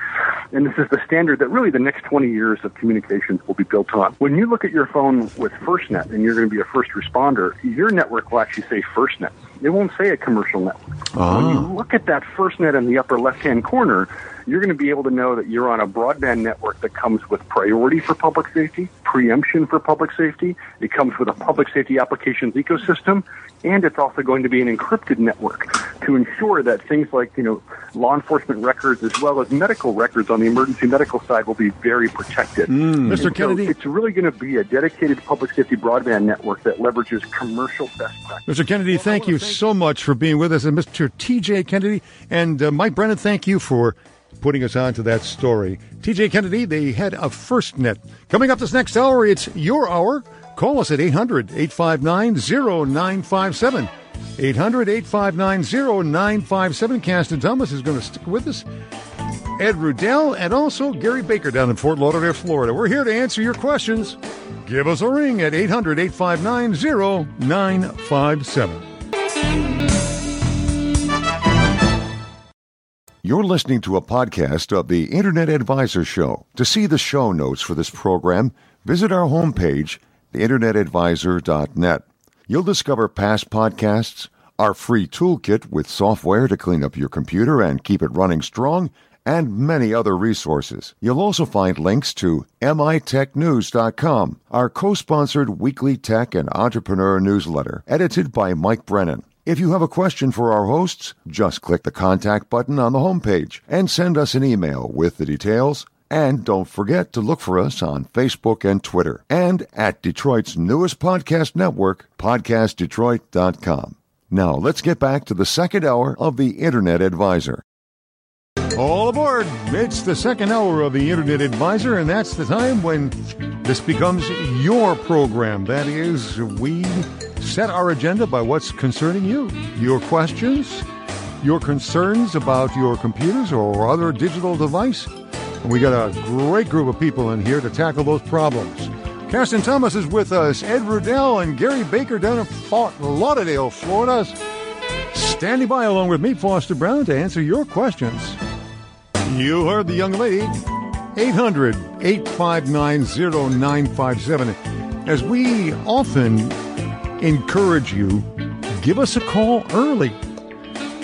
And this is the standard that really the next 20 years of communications will be built on. When you look at your phone with FirstNet and you're going to be a first responder, your network will actually say FirstNet. It won't say a commercial network. When you ah. look at that FirstNet in the upper left-hand corner, you're going to be able to know that you're on a broadband network that comes with priority for public safety, preemption for public safety. It comes with a public safety applications ecosystem, and it's also going to be an encrypted network to ensure that things like, you know, law enforcement records as well as medical records on the emergency medical side will be very protected. Mr. And so Kennedy? it's really going to be a dedicated public safety broadband network that leverages commercial best practices. Mr. Kennedy, thank you so much for being with us. And Mr. TJ Kennedy and uh, Mike Brennan, thank you for putting us on to that story. TJ Kennedy, the head of FirstNet. Coming up this next hour, it's your hour. Call us at 800 859 0957. 800 859 0957. Caston Thomas is going to stick with us. Ed Rudell and also Gary Baker down in Fort Lauderdale, Florida. We're here to answer your questions. Give us a ring at 800 859 0957. You're listening to a podcast of the Internet Advisor Show. To see the show notes for this program, visit our homepage, theinternetadvisor.net. You'll discover past podcasts, our free toolkit with software to clean up your computer and keep it running strong, and many other resources. You'll also find links to mitechnews.com, our co-sponsored weekly tech and entrepreneur newsletter, edited by Mike Brennan. If you have a question for our hosts, just click the contact button on the homepage and send us an email with the details. And don't forget to look for us on Facebook and Twitter and at Detroit's newest podcast network, podcastdetroit.com. Now let's get back to the second hour of the Internet Advisor. All aboard! It's the second hour of the Internet Advisor, and that's the time when this becomes your program. That is, we set our agenda by what's concerning you. Your questions, your concerns about your computers or other digital device. And we got a great group of people in here to tackle those problems. Caston Thomas is with us, Ed Rudell and Gary Baker down in Fort Lauderdale, Florida, standing by along with me, Foster Brown, to answer your questions. You heard the young lady. 800 859 0957. As we often encourage you, give us a call early.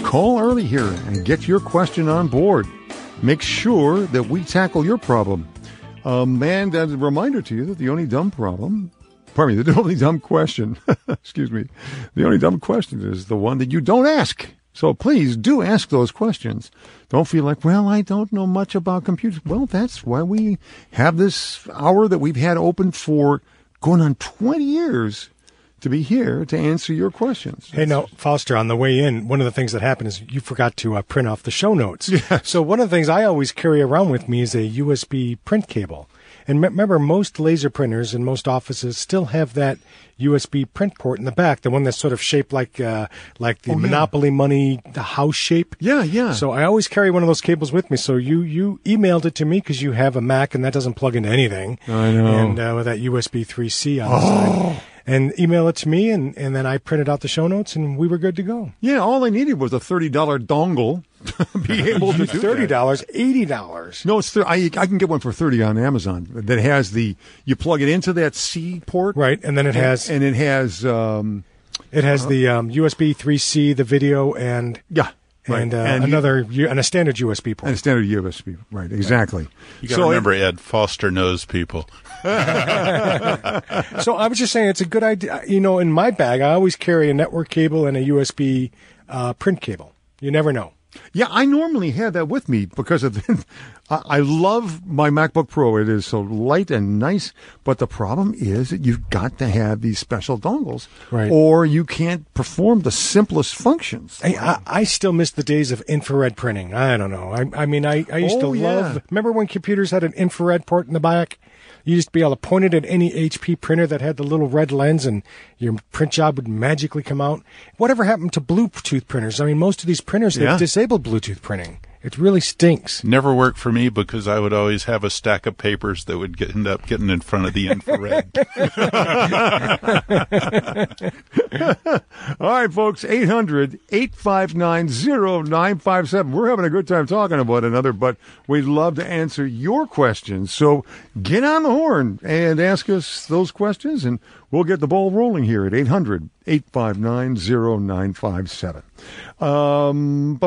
Call early here and get your question on board. Make sure that we tackle your problem. Um, and as a reminder to you that the only dumb problem, pardon me, [laughs] the only dumb question, [laughs] excuse me, the only dumb question is the one that you don't ask. So please do ask those questions. Don't feel like, well, I don't know much about computers. Well, that's why we have this hour that we've had open for going on 20 years to be here to answer your questions. Hey, now, Foster, on the way in, one of the things that happened is you forgot to uh, print off the show notes. [laughs] So one of the things I always carry around with me is a USB print cable. And remember, most laser printers in most offices still have that USB print port in the back, the one that's sort of shaped like uh, like the Oh, yeah. Monopoly money, the house shape. Yeah, yeah. So I always carry one of those cables with me. So you you emailed it to me because you have a Mac and that doesn't plug into anything. I know. Oh. And uh, with that USB 3C on the side. And email it to me, and, and then I printed out the show notes, and we were good to go. yeah, all I needed was a $30 dongle [laughs] be able to do thirty dollars, eighty dollars. No, it's thir- I, I can get one for 30 on Amazon that has the, you plug it into that C port. Right, and then it has And it has, um, it has the um, USB 3C, the video, and yeah. right. and, uh, And another U- and a standard USB port. And a standard USB. Right, exactly. You got to So it- remember, Ed Foster knows people. [laughs] [laughs] so I was just saying, it's a good idea. You know, in my bag, I always carry a network cable and a USB uh, print cable. You never know. Yeah, I normally have that with me because of the, [laughs] I I love my MacBook Pro. It is so light and nice, but the problem is that you've got to have these special dongles, Right. or you can't perform the simplest functions. Hey, I, I still miss the days of infrared printing. I don't know. I, I mean, I, I used Oh, to yeah. love. Remember when computers had an infrared port in the back? You used to be able to point it at any HP printer that had the little red lens, and your print job would magically come out. Whatever happened to Bluetooth printers? I mean, most of these printers they've Yeah. disabled Bluetooth printing. It really stinks. Never worked for me because I would always have a stack of papers that would get, end up getting in front of the infrared. [laughs] All right, folks, 800 859 0957. We're having a good time talking about another, but we'd love to answer your questions. So get on the horn and ask us those questions, and we'll get the ball rolling here at 800 859 0957. Um.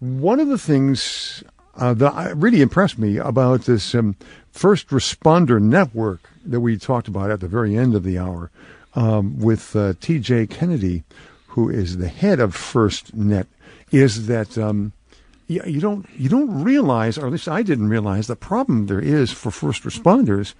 One of the things uh, that really impressed me about this um, first responder network that we talked about at the very end of the hour um, with uh, T.J. Kennedy, who is the head of FirstNet, is that um, you don't you don't realize, or at least I didn't realize, the problem there is for first responders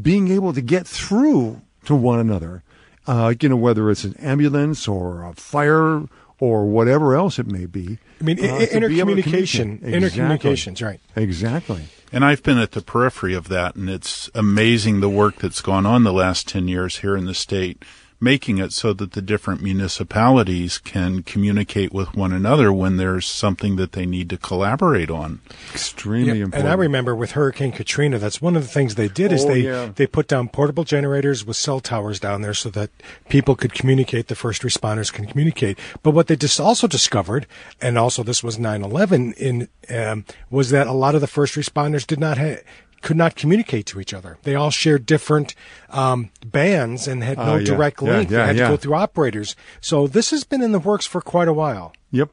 being able to get through to one another. Uh, you know, whether it's an ambulance or a fire or whatever else it may be. I mean, uh, i- to be able to intercommunication, communicate. Exactly. intercommunications, right? Exactly. And I've been at the periphery of that, and it's amazing the work that's gone on the last 10 years here in the state, making it so that the different municipalities can communicate with one another when there's something that they need to collaborate on. Extremely Yeah, important. And I remember with Hurricane Katrina, that's one of the things they did is Oh, they yeah. they put down portable generators with cell towers down there so that people could communicate, the first responders can communicate. But what they just also discovered, and also this was 9/11 in um, was that a lot of the first responders did not ha- could not communicate to each other. They all shared different um, bands and had no Ah, yeah. direct link. yeah, they had yeah. to go through operators. So this has been in the works for quite a while. Yep.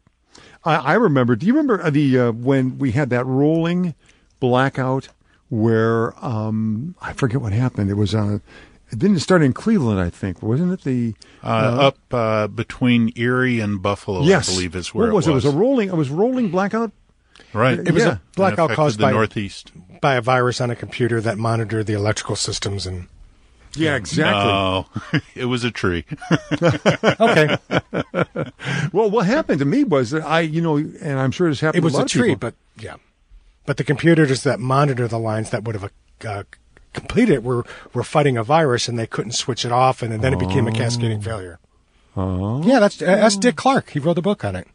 I, I remember. Do you remember the uh, when we had that rolling blackout where um, I forget what happened? It was uh, it didn't start in Cleveland, I think, wasn't it? The Uh, up uh, between Erie and Buffalo, yes, I believe is where what was it it? was. Was a rolling? It was rolling blackout. right. It was a blackout affected caused the by- Northeast. By a virus on a computer that monitored the electrical systems and Yeah, exactly. No, [laughs] it was a tree. [laughs] okay. Well, what happened to me was that I, you know, and I'm sure this happened. It was to a, lot a tree, people. but yeah. But the computers that monitor the lines that would have uh, completed it were were fighting a virus, and they couldn't switch it off, and then it became a cascading failure. Oh. Yeah, that's that's Dick Clark. He wrote a book on it.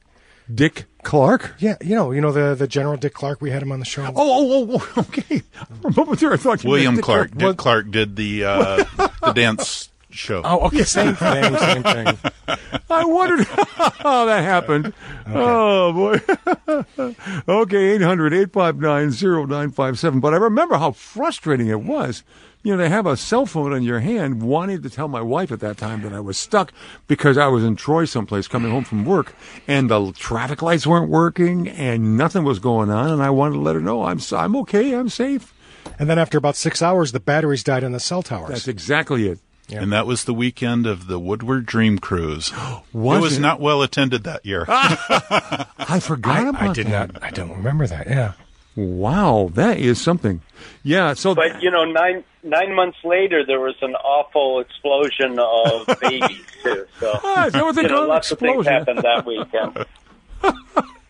Dick Clark. Yeah, you know, you know the the General Dick Clark. We had him on the show. Oh, oh, oh, oh, [laughs] okay. I thought you William meant Dick Clark. Dick Clark did the uh, the dance show. Oh, okay, same thing, same thing. [laughs] I wondered how that happened. Oh, boy. [laughs] okay, 800 859 0957. But I remember how frustrating it was, you know, to have a cell phone in your hand, wanting to tell my wife at that time that I was stuck because I was in Troy someplace coming home from work and the traffic lights weren't working and nothing was going on. And I wanted to let her know I'm, I'm okay, I'm safe. And then after about six hours, the batteries died on the cell towers. That's exactly it. And that was the weekend of the Woodward Dream Cruise. [gasps] Was it was it? not well attended that year. [laughs] I [laughs] forgot I, about I did that. not. I don't remember that. Yeah. Wow, that is something. Yeah. So But you know, nine nine months later, there was an awful explosion of [laughs] babies too. So Ah, is that what they you know, call it? lots of things happened that weekend.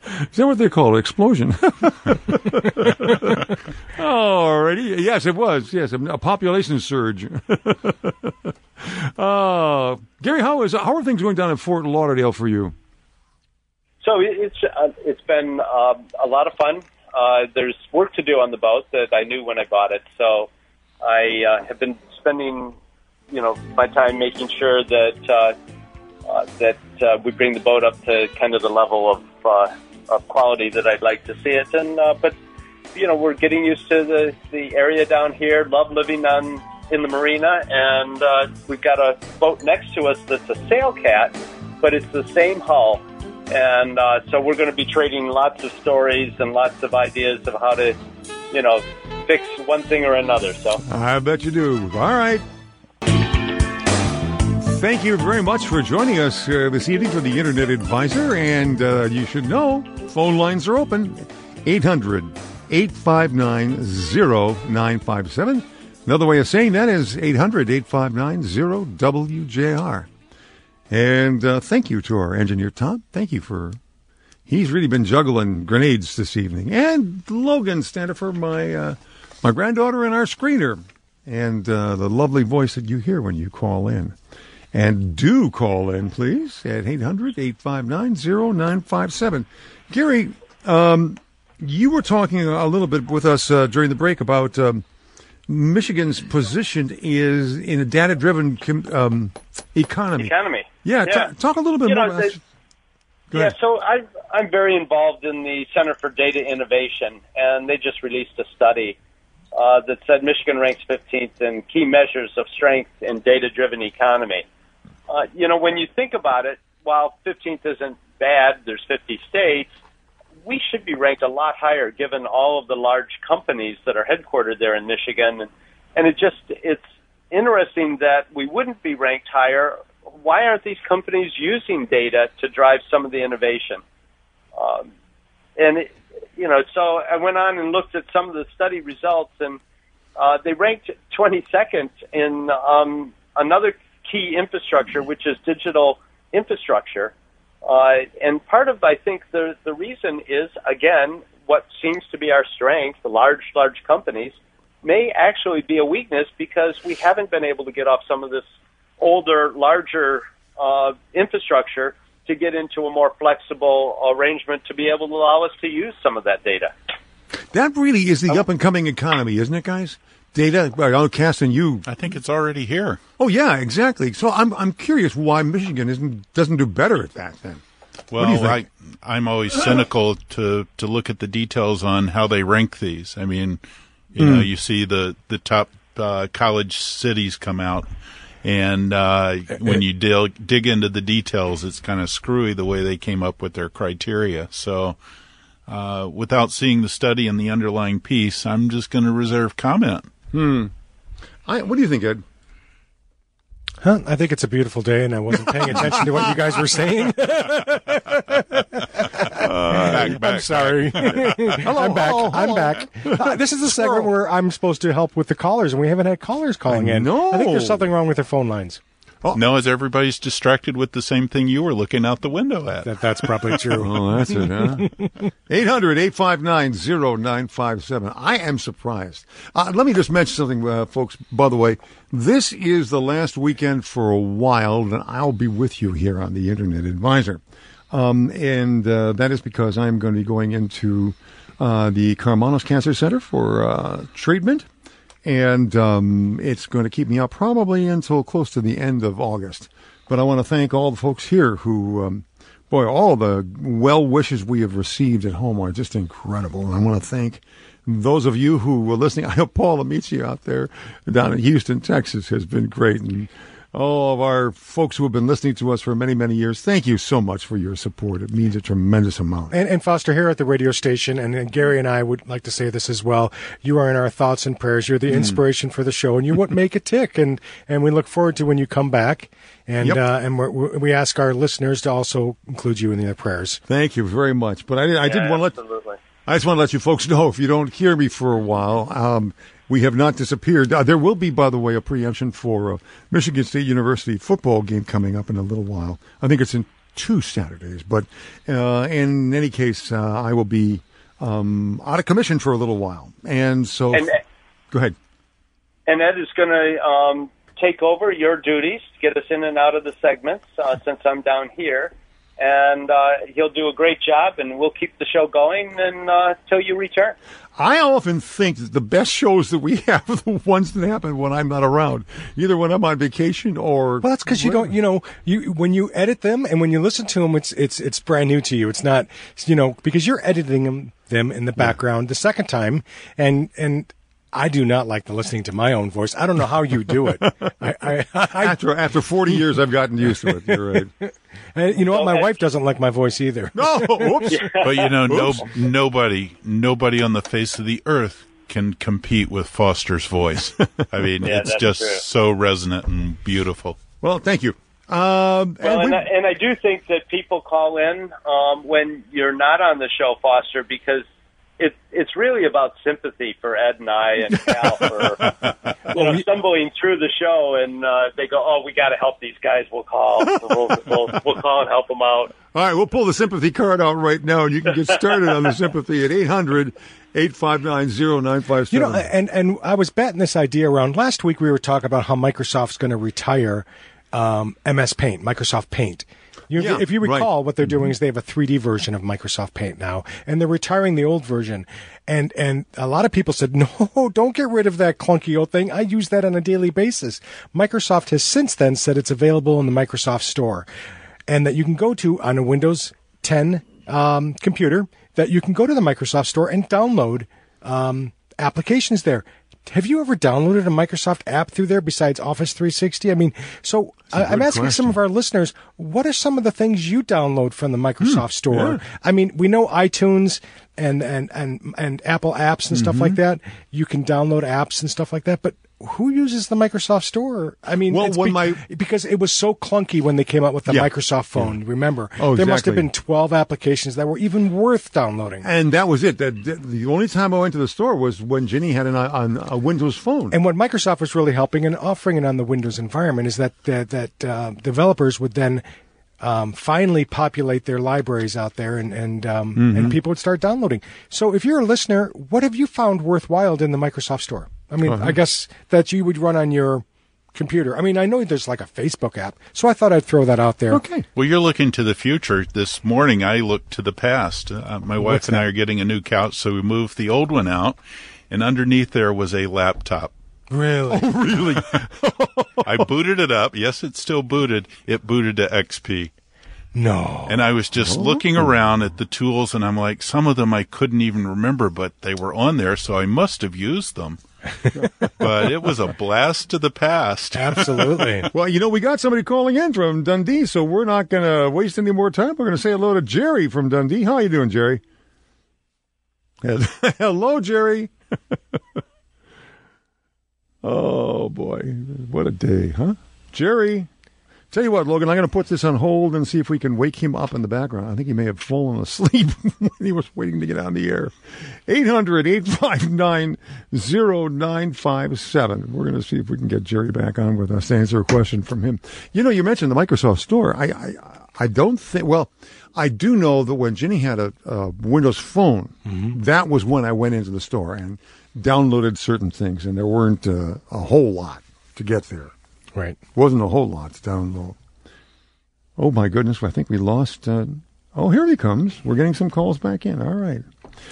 Is that what they call it? Explosion? [laughs] Alrighty. Yes, it was. Yes, a population surge. [laughs] uh, Gary, how is how are things going down in Fort Lauderdale for you? So it- it's uh, it's been uh, a lot of fun. Uh, there's work to do on the boat that I knew when I bought it. So I uh, have been spending, you know, my time making sure that that we bring the boat up to kind of the level of of quality that I'd like to see it. And uh, but you know, we're getting used to the the area down here. Love living on in the marina, and uh, we've got a boat next to us that's a sail cat, but it's the same hull. And uh, so we're going to be trading lots of stories and lots of ideas of how to, you know, fix one thing or another. So I bet you do. All right. Thank you very much for joining us uh, this evening for the Internet Advisor. And uh, you should know phone lines are open 800 859 0957. Another way of saying that is 800 859 0WJR. And uh, thank you to our engineer, Tom. Thank you for. He's really been juggling grenades this evening. And Logan Standifer, my uh, my granddaughter and our screener, and uh, the lovely voice that you hear when you call in. And do call in, please, at 800 859 0957. Gary, um, you were talking a little bit with us uh, during the break about um, Michigan's position is in a data driven com- um, economy. economy. Yeah, Yeah. ta- talk a little bit You more know, about that. Yeah, so I, I'm very involved in the Center for Data Innovation, and they just released a study uh, that said Michigan ranks 15th in key measures of strength in data-driven economy. Uh, you know, when you think about it, while 15th isn't bad, there's 50 states. We should be ranked a lot higher, given all of the large companies that are headquartered there in Michigan, and, and it just it's interesting that we wouldn't be ranked higher. Why aren't these companies using data to drive some of the innovation? Um, and it, you know, so I went on and looked at some of the study results, and uh, they ranked 22nd in um, another key infrastructure, which is digital infrastructure. Uh, and part of, I think, the the reason is again what seems to be our strength, the large, large companies, may actually be a weakness because we haven't been able to get off some of this older, larger uh, infrastructure to get into a more flexible arrangement to be able to allow us to use some of that data. That really is the up and coming economy, isn't it, guys? Data, I'm casting you. I think it's already here. Oh yeah, exactly. So I'm I'm curious why Michigan isn't doesn't do better at that then. Well, I I'm always cynical to, to look at the details on how they rank these. I mean, you know, you see the, the top uh, college cities come out, and uh, when you dig, dig into the details, it's kind of screwy the way they came up with their criteria. So, uh, without seeing the study and the underlying piece, I'm just going to reserve comment. I, what do you think, Ed? Huh? I think it's a beautiful day, and I wasn't paying [laughs] attention to what you guys were saying. [laughs] back, back, I'm sorry. [laughs] Hello. I'm back. hello, I'm back. Uh, this is the segment where I'm supposed to help with the callers, and we haven't had callers calling I in. know. I think there's something wrong with their phone lines. No, as everybody's distracted with the same thing you were looking out the window at. That that's probably [laughs] true. Oh, that's it, huh? [laughs] 800 859 0957. I am surprised. Uh, let me just mention something, uh, folks. By the way, this is the last weekend for a while, and I'll be with you here on the Internet Advisor. Um, and uh, that is because I'm going to be going into uh, the Karmanos Cancer Center for uh, treatment. And um, it's going to keep me up probably until close to the end of August. But I want to thank all the folks here who, um, boy, all the well wishes we have received at home are just incredible. And I want to thank those of you who were listening. [laughs] I know Paul Amici out there down in Houston, Texas, has been great. And all of our folks who have been listening to us for many, many years. Thank you so much for your support. It means a tremendous amount. And, and Foster, here at the radio station, and, and Gary and I would like to say this as well. You are in our thoughts and prayers. You're the inspiration for the show, and you're what [laughs] make it tick. And and we look forward to when you come back. And Yep. uh, and we're, we we ask our listeners to also include you in their prayers. Thank you very much. But I, I did Yeah, want to let absolutely. I just want to let you folks know if you don't hear me for a while, um, we have not disappeared. Uh, there will be, by the way, a preemption for a Michigan State University football game coming up in a little while. I think it's in two Saturdays, but uh, in any case, uh, I will be um, out of commission for a little while, and so And go ahead. and Ed is going to um, take over your duties to get us in and out of the segments uh, since I'm down here. And uh, he'll do a great job, and we'll keep the show going and, uh, until you return. I often think that the best shows that we [laughs] have are the ones that happen when I'm not around, either when I'm on vacation or. Well, that's because you don't, you know, you when you edit them and when you listen to them, it's it's it's brand new to you. It's not, you know, because you're editing them them in the background the second time, and and I do not like the listening to my own voice. I don't know how you do it. [laughs] I, I, I, After after 40 years, I've gotten used to it. You're right. [laughs] and you know what? My wife doesn't like my voice either. No, whoops. [laughs] But you know, no, nobody, nobody on the face of the earth can compete with Foster's voice. I mean, Yeah, it's just true. so resonant and beautiful. Well, thank you. Um, Well, and and I, and I do think that people call in um, when you're not on the show, Foster, because it, it's really about sympathy for Ed and I and Cal for [laughs] you know, stumbling through the show, and uh, they go, "Oh, we got to help these guys. We'll call. We'll, we'll, we'll call and help them out." all right, we'll pull the sympathy card out right now, and you can get started on the sympathy at 800 859 0957. You know, and and I was batting this idea around last week. We were talking about how Microsoft's going to retire um, MS Paint, Microsoft Paint. You, Yeah, if you right. recall, what they're doing is they have a 3D version of Microsoft Paint now, and they're retiring the old version. And and a lot of people said, [laughs] no, don't get rid of that clunky old thing. I use that on a daily basis. Microsoft has since then said it's available in the Microsoft Store, and that you can go to on a Windows 10 um, computer. That you can go to the Microsoft Store and download um, applications there. Have you ever downloaded a Microsoft app through there besides Office 360? I mean, so I, I'm good asking some of our listeners, what are some of the things you download from the Microsoft Store? I mean, we know iTunes and and and and Apple apps and stuff like that. You can download apps and stuff like that, but who uses the Microsoft Store? I mean, Well, when be- my- because it was so clunky when they came out with the Yeah. Microsoft phone. Remember, Oh, there must have been 12 applications that were even worth downloading. and that was it. That, that- the only time I went to the store was when Ginny had an on a Windows phone. And what Microsoft was really helping and offering it on the Windows environment is that that, that uh, developers would then um, finally populate their libraries out there, and and um, Mm-hmm. and people would start downloading. So, if you're a listener, what have you found worthwhile in the Microsoft Store? I mean, Uh-huh. I guess that you would run on your computer. I mean, I know there's like a Facebook app, so I thought I'd throw that out there. okay. Well, you're looking to the future. This morning, I looked to the past. Uh, my wife What's and I are getting a new couch, so we moved the old one out, and underneath there was a laptop. Really? Really? [laughs] I booted it up. Yes, it's still booted. It booted to XP. no. And I was just looking around at the tools, and I'm like, some of them I couldn't even remember, but they were on there, so I must have used them. But it was a blast to the past. Absolutely. [laughs] Well, you know, we got somebody calling in from Dundee, so we're not going to waste any more time. We're going to say hello to Jerry from Dundee. How are you doing, Jerry? [laughs] hello, Jerry. [laughs] oh boy, what a day, huh? Jerry. Tell you what, Logan, I'm going to put this on hold and see if we can wake him up in the background. I think he may have fallen asleep [laughs] when he was waiting to get on the air. 800 859 0957. We're going to see if we can get Jerry back on with us to answer a question from him. You know, you mentioned the Microsoft Store. I, I, I don't think, well, I do know that when Ginny had a, a Windows phone, that was when I went into the store and downloaded certain things, and there weren't uh, a whole lot to get there. Right. Wasn't a whole lot to download. Oh my goodness! I think we lost. Uh, oh, here he comes. We're getting some calls back in. All right.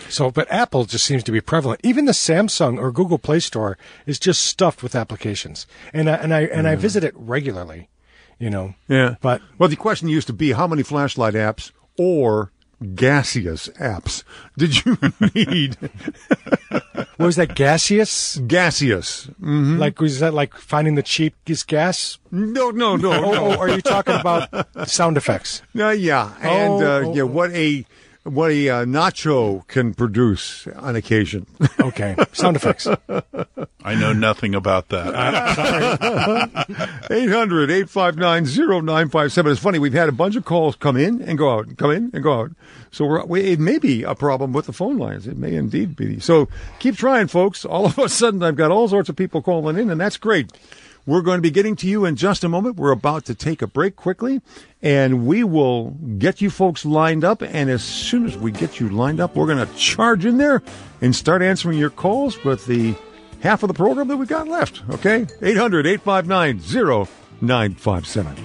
So, but Apple just seems to be prevalent. Even the Samsung or Google Play Store is just stuffed with applications, and I, and I and I visit it regularly. You know. Yeah. But Well, the question used to be how many flashlight apps or gaseous apps did you [laughs] need? what was that? Gaseous? Gaseous. hmm Like was that like finding the cheapest gas? No, no, no, Oh, no. oh, are you talking about sound effects? [laughs] Uh, yeah, and Oh, uh, oh, yeah, oh. what a what a uh, nacho can produce on occasion. [laughs] Okay, sound effects. I know nothing about that. [laughs] 800 859 0957. It's funny, we've had a bunch of calls come in and go out, come in and go out. So we're, we, it may be a problem with the phone lines. It may indeed be. So keep trying, folks. All of a sudden, I've got all sorts of people calling in, and that's great. We're going to be getting to you in just a moment. We're about to take a break quickly, and we will get you folks lined up. And as soon as we get you lined up, we're going to charge in there and start answering your calls with the half of the program that we've got left. Okay? 800 859 0957.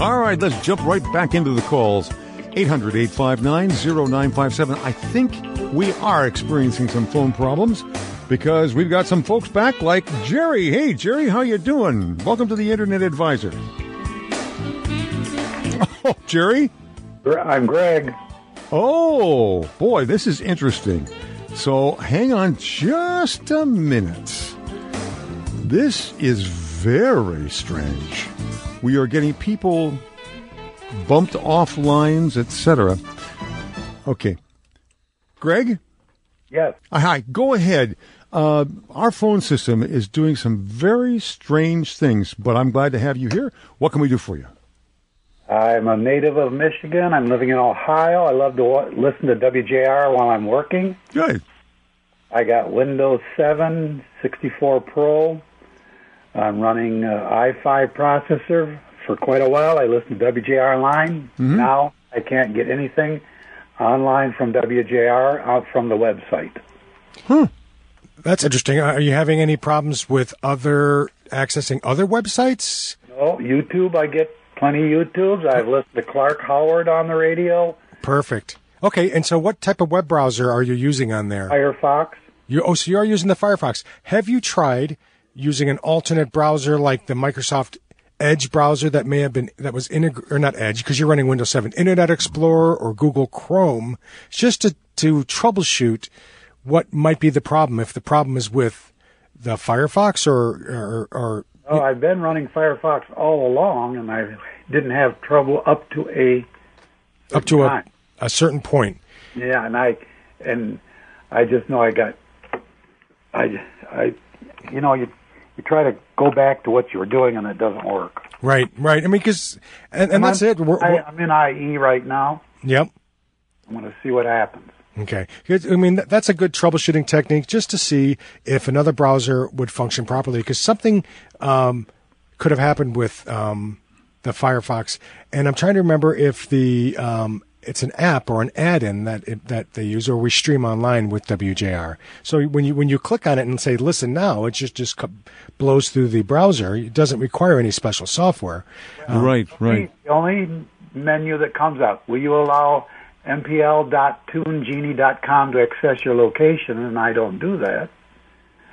All right, let's jump right back into the calls. 800 859 0957. I think we are experiencing some phone problems because we've got some folks back like Jerry. Hey, Jerry, how you doing? Welcome to the Internet Advisor. [laughs] Oh, Jerry? I'm Greg. Oh, boy, this is interesting. So hang on just a minute. This is very strange. We are getting people bumped off lines, etc. Okay. Greg? Yes. Hi, go ahead. Uh, our phone system is doing some very strange things, but I'm glad to have you here. What can we do for you? I'm a native of Michigan. I'm living in Ohio. I love to wa- listen to WJR while I'm working. Good. I got Windows 7, 64 Pro. I'm running uh, i5 processor for quite a while. I listen to WJR online. Now I can't get anything online from WJR out from the website. That's interesting. Are you having any problems with other accessing other websites? No, YouTube, I get plenty of YouTubes. I've listened to Clark Howard on the radio, Perfect. Okay, and so what type of web browser are you using on there? Firefox. You, oh, so you are using the Firefox. Have you tried using an alternate browser like the Microsoft Edge browser that may have been that was integ- or not Edge because you're running Windows 7, Internet Explorer or Google Chrome, just to to troubleshoot what might be the problem. If the problem is with the Firefox or or, or Oh, I've been running Firefox all along, and I didn't have trouble up to a up to a, time. a certain point. Yeah, and I and I just know I got I I you know you you try to go back to what you were doing and it doesn't work. Right, right. I mean, because and, and I'm that's it. We're, we're- I'm in IE right now. yep. I'm going to see what happens. Okay. I mean, that's a good troubleshooting technique just to see if another browser would function properly because something um, could have happened with um, the Firefox. And I'm trying to remember if the um, it's an app or an add-in that it, that they use or we stream online with WJR. So when you when you click on it and say listen now, it just just co- blows through the browser. It doesn't require any special software. right, right. The only menu that comes up, will you allow mpl.tunegenie.com to access your location? And I don't do that.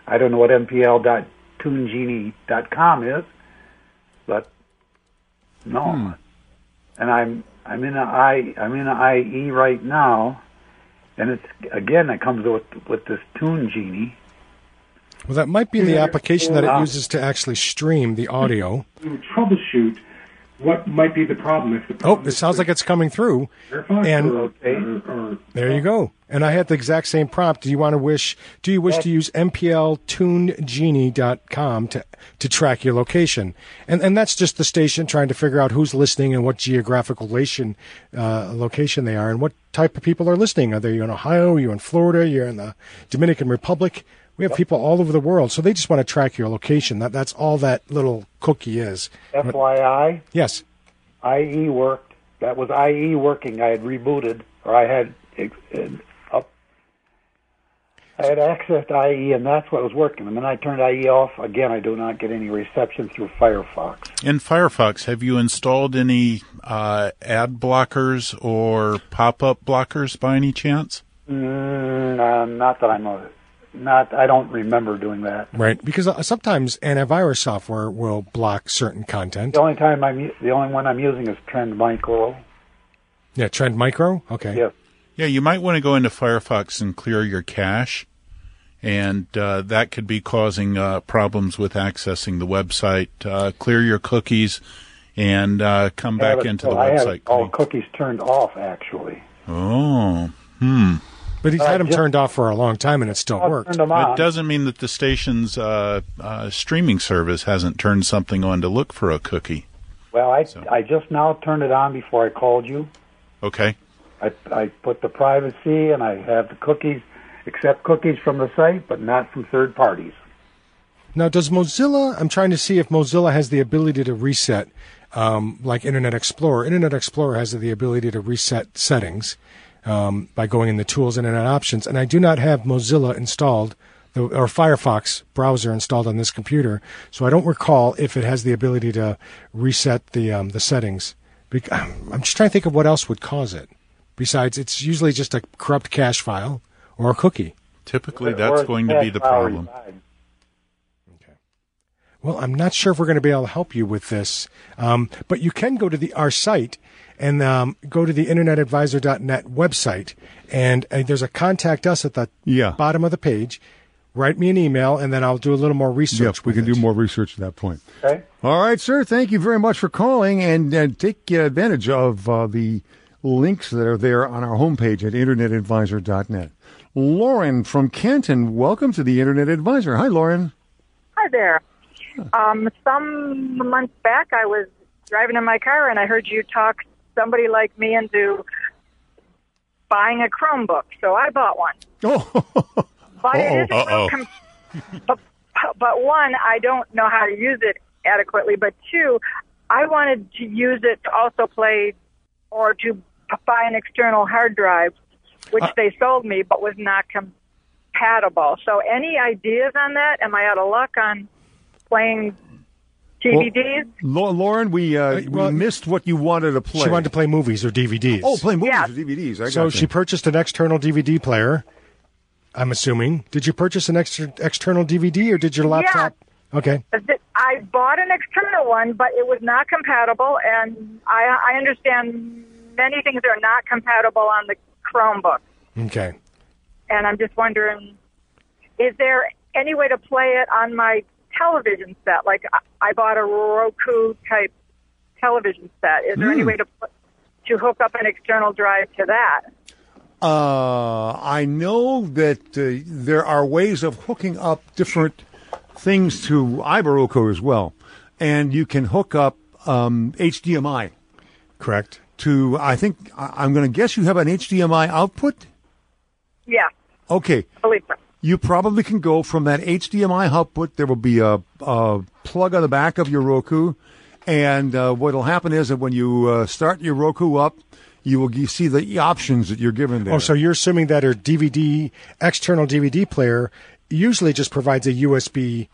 I don't know what mpl.tunegenie.com is, but no. Hmm. And I'm I'm in a I I'm in a IE right now, and it's again it comes with with this Tune Genie. Well, that might be the application that it uses to actually stream the audio. You troubleshoot what might be the problem. If the Oh, problem it sounds like it's coming through. And Okay. or, there you go. And I had the exact same prompt. Do you want to wish? Do you wish to use mpltunegenie.com to to track your location? And and that's just the station trying to figure out who's listening and what geographical location uh, location they are and what type of people are listening. Are they in Ohio? You're in Florida? You're in the Dominican Republic? We have people all over the world, so they just want to track your location. That that's all that little cookie is. FYI, Yes. IE worked. That was IE working. I had rebooted, or I had uh, up. I had accessed IE, and that's what was working. And then I turned IE off. Again, I do not get any reception through Firefox. In Firefox, have you installed any uh, ad blockers or pop-up blockers by any chance? Mm, uh, not that I'm a, not. I don't remember doing that. Right, because uh, sometimes antivirus software will block certain content. The only time I'm, the only one I'm using is Trend Micro. Yeah, Trend Micro. Okay. Yes. Yeah, you might want to go into Firefox and clear your cache, and uh, that could be causing uh, problems with accessing the website. Uh, clear your cookies and uh, come I back it- into so the I have website. all cookies turned off, actually. Oh, hmm. But he's Uh, had them just- turned off for a long time, and it still I'll worked. turn them on. It doesn't mean that the station's uh, uh, streaming service hasn't turned something on to look for a cookie. Well, I I just now turned it on before I called you. Okay. I I put the privacy and I have the cookies, accept cookies from the site, but not from third parties. Now, does Mozilla? I'm trying to see if Mozilla has the ability to reset, um, like Internet Explorer. Internet Explorer has the ability to reset settings um, by going in the Tools Internet Options, and I do not have Mozilla installed. the- Or Firefox browser installed on this computer, so I don't recall if it has the ability to reset the um, the settings. [sighs] I'm just trying to think of what else would cause it. Besides, it's usually just a corrupt cache file or a cookie. Typically, that's going to be the problem. resides. Well, I'm not sure if we're going to be able to help you with this, um, but you can go to the our site and um, go to the internetadvisor.net website, and uh, there's a contact us at the Yeah. bottom of the page. Write me an email, and then I'll do a little more research. Yep, we can it. do more research at that point. Okay. All right, sir. Thank you very much for calling, and uh, take uh, advantage of uh, the links that are there on our homepage at internetadvisor.net. Lauren from Canton, welcome to the Internet Advisor. Hi, Lauren. Hi there. Um, some months back, I was driving in my car and I heard you talk somebody like me into buying a Chromebook. So I bought one. Oh, [laughs] But it Uh-oh. com- but, but one, I don't know how to use it adequately. But two, I wanted to use it to also play or to buy an external hard drive, which Uh, they sold me, but was not compatible. So any ideas on that? Am I out of luck on playing DVDs? Lau- Lauren, we, uh, Uh, well, we missed what you wanted to play. She wanted to play movies or DVDs. Oh, play movies Yes. or DVDs. I so got she purchased an external DVD player. I'm assuming. Did you purchase an extra external DVD or did your laptop? Yeah. Okay. I bought an external one, but it was not compatible, and I, I understand many things are not compatible on the Chromebook. Okay. And I'm just wondering, is there any way to play it on my television set? Like I, I bought a Roku type television set. Is there any way to to hook up an external drive to that? Uh, I know that uh, there are ways of hooking up different things to iBaroku as well, and you can hook up um, HDMI Correct. to. I think I- I'm going to guess you have an HDMI output. Yeah, Okay, I believe so. You probably can go from that HDMI output. There will be a, a plug on the back of your Roku, and uh, what will happen is that when you uh, start your Roku up, you will g- see the options that you're given there. Oh, so you're assuming that her DVD external DVD player usually just provides a USB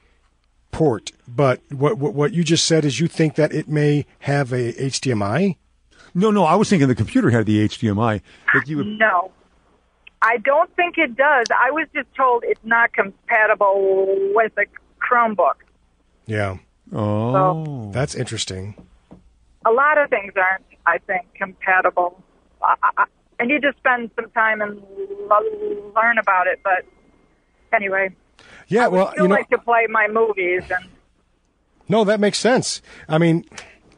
port, but what what, what you just said is you think that it may have a HDMI? No, no, I was thinking the computer had the HDMI. That you would, No. I don't think it does. I was just told it's not compatible with a Chromebook. Yeah. oh, That's interesting. A lot of things aren't, I think, compatible. I, I, I need to spend some time and l- learn about it, but anyway. Yeah, I well, still you know, like to play my movies and no, that makes sense. I mean,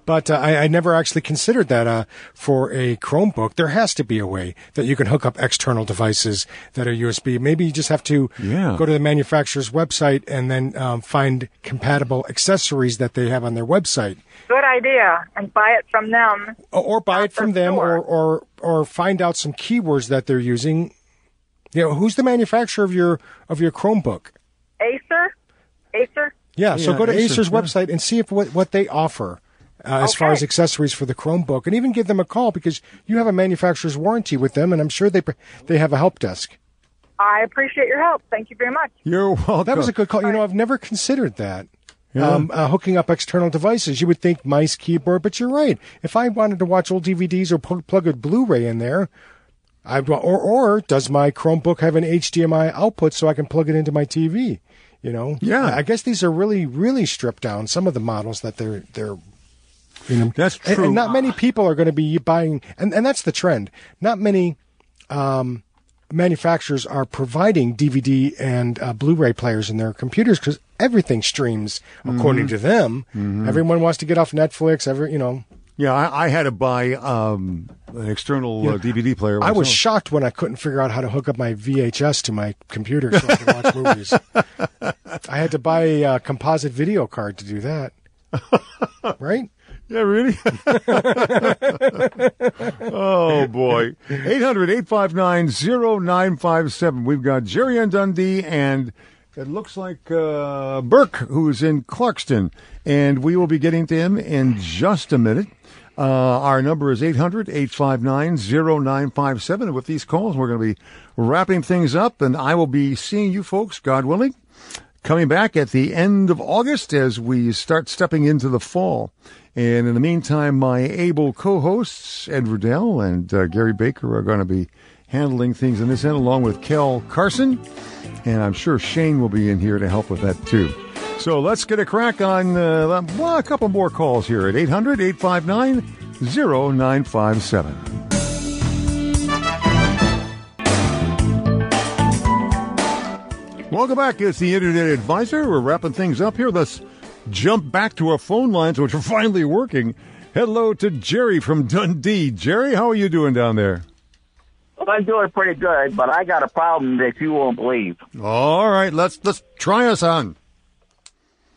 but uh, I, I never actually considered that uh, for a Chromebook. There has to be a way that you can hook up external devices that are USB. Maybe you just have to Yeah. go to the manufacturer's website and then um, find compatible accessories that they have on their website. good idea and buy it from them. or, or buy it from the them, store. or, or or find out some keywords that they're using. You know, who's the manufacturer of your of your Chromebook? Acer? Acer? Yeah, so Yeah, go to Acer, Acer's yeah. website and see if what what they offer. Uh, as far as accessories for the Chromebook, and even give them a call because you have a manufacturer's warranty with them, and I'm sure they they have a help desk. I appreciate your help. Thank you very much. you're welcome. That was a good call. You know, I've never considered that. Um, uh, hooking up external devices, you would think mice, keyboard, but you're right. If I wanted to watch old DVDs or pl- plug a Blu-ray in there, I or or does my Chromebook have an HDMI output so I can plug it into my TV? You know, Yeah. I guess these are really really stripped down. Some of the models that they're they're. You know, That's and- true. and not many people are going to be buying, and, and that's the trend. Not many um, manufacturers are providing DVD and uh, Blu-ray players in their computers because everything streams according Mhm. to them. Mhm. Everyone wants to get off Netflix. Every you know. Yeah, I, I had to buy um, an external Yeah. uh, DVD player. I was shocked when I couldn't figure out how to hook up my VHS to my computer so I could watch [laughs] movies. I had to buy a uh, composite video card to do that. [laughs] Right? Yeah, really? [laughs] oh, boy. 800 859 0957. We've got Jerry and Dundee, and it looks like uh, Burke, who's in Clarkston. And we will be getting to him in just a minute. Uh, our number is 800 859 0957. With these calls, we're going to be wrapping things up, and I will be seeing you folks, God willing, coming back at the end of August as we start stepping into the fall. And in the meantime, my able co-hosts, Ed Riddell and uh, Gary Baker, are going to be handling things in this end, along with Kel Carson. And I'm sure Shane will be in here to help with that, too. So let's get a crack on uh, well, a couple more calls here at 800 859 0957. Welcome back. It's the Internet Advisor. We're wrapping things up here. Let's jump back to our phone lines, which are finally working. Hello to Jerry from Dundee. Jerry, how are you doing down there? Well, I'm doing pretty good, but I got a problem that you won't believe. All right, let's let's try us on.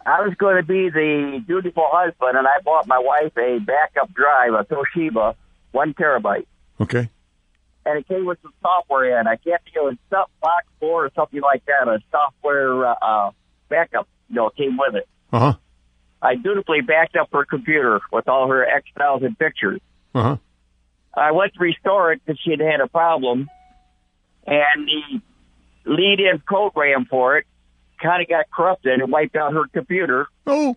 I was going to be the dutiful husband, and I bought my wife a backup drive, a Toshiba, one terabyte, Okay. and it came with some software in. I can't think it was stuff box four or something like that. A software uh, uh, backup, you know, came with it. Uh huh. I dutifully backed up her computer with all her X thousand pictures. Uh huh. I went to restore it because she had had a problem, and the lead-in program for it kind of got corrupted and wiped out her computer. Oh.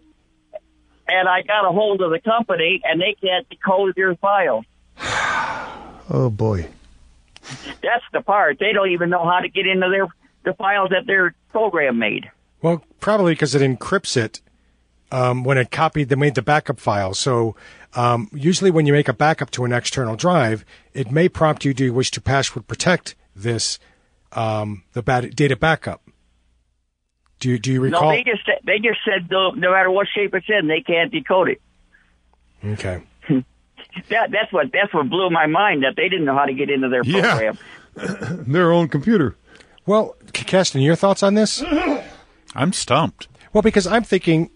And I got a hold of the company, and they can't decode your files. [sighs] Oh boy. That's the part. They don't even know how to get into their the files that their program made. Well, probably because it encrypts it um, when it copied, they made the backup file. So um, usually, when you make a backup to an external drive, it may prompt you: Do you wish to password protect this um, the bad data backup? Do you do you recall? No, they just said- they just said no, no matter what shape it's in, they can't decode it. okay. [laughs] That that's what that's what blew my mind that they didn't know how to get into their program. [laughs] Their own computer. Well, K- Caston, your thoughts on this? [laughs] I'm stumped. Well, because I'm thinking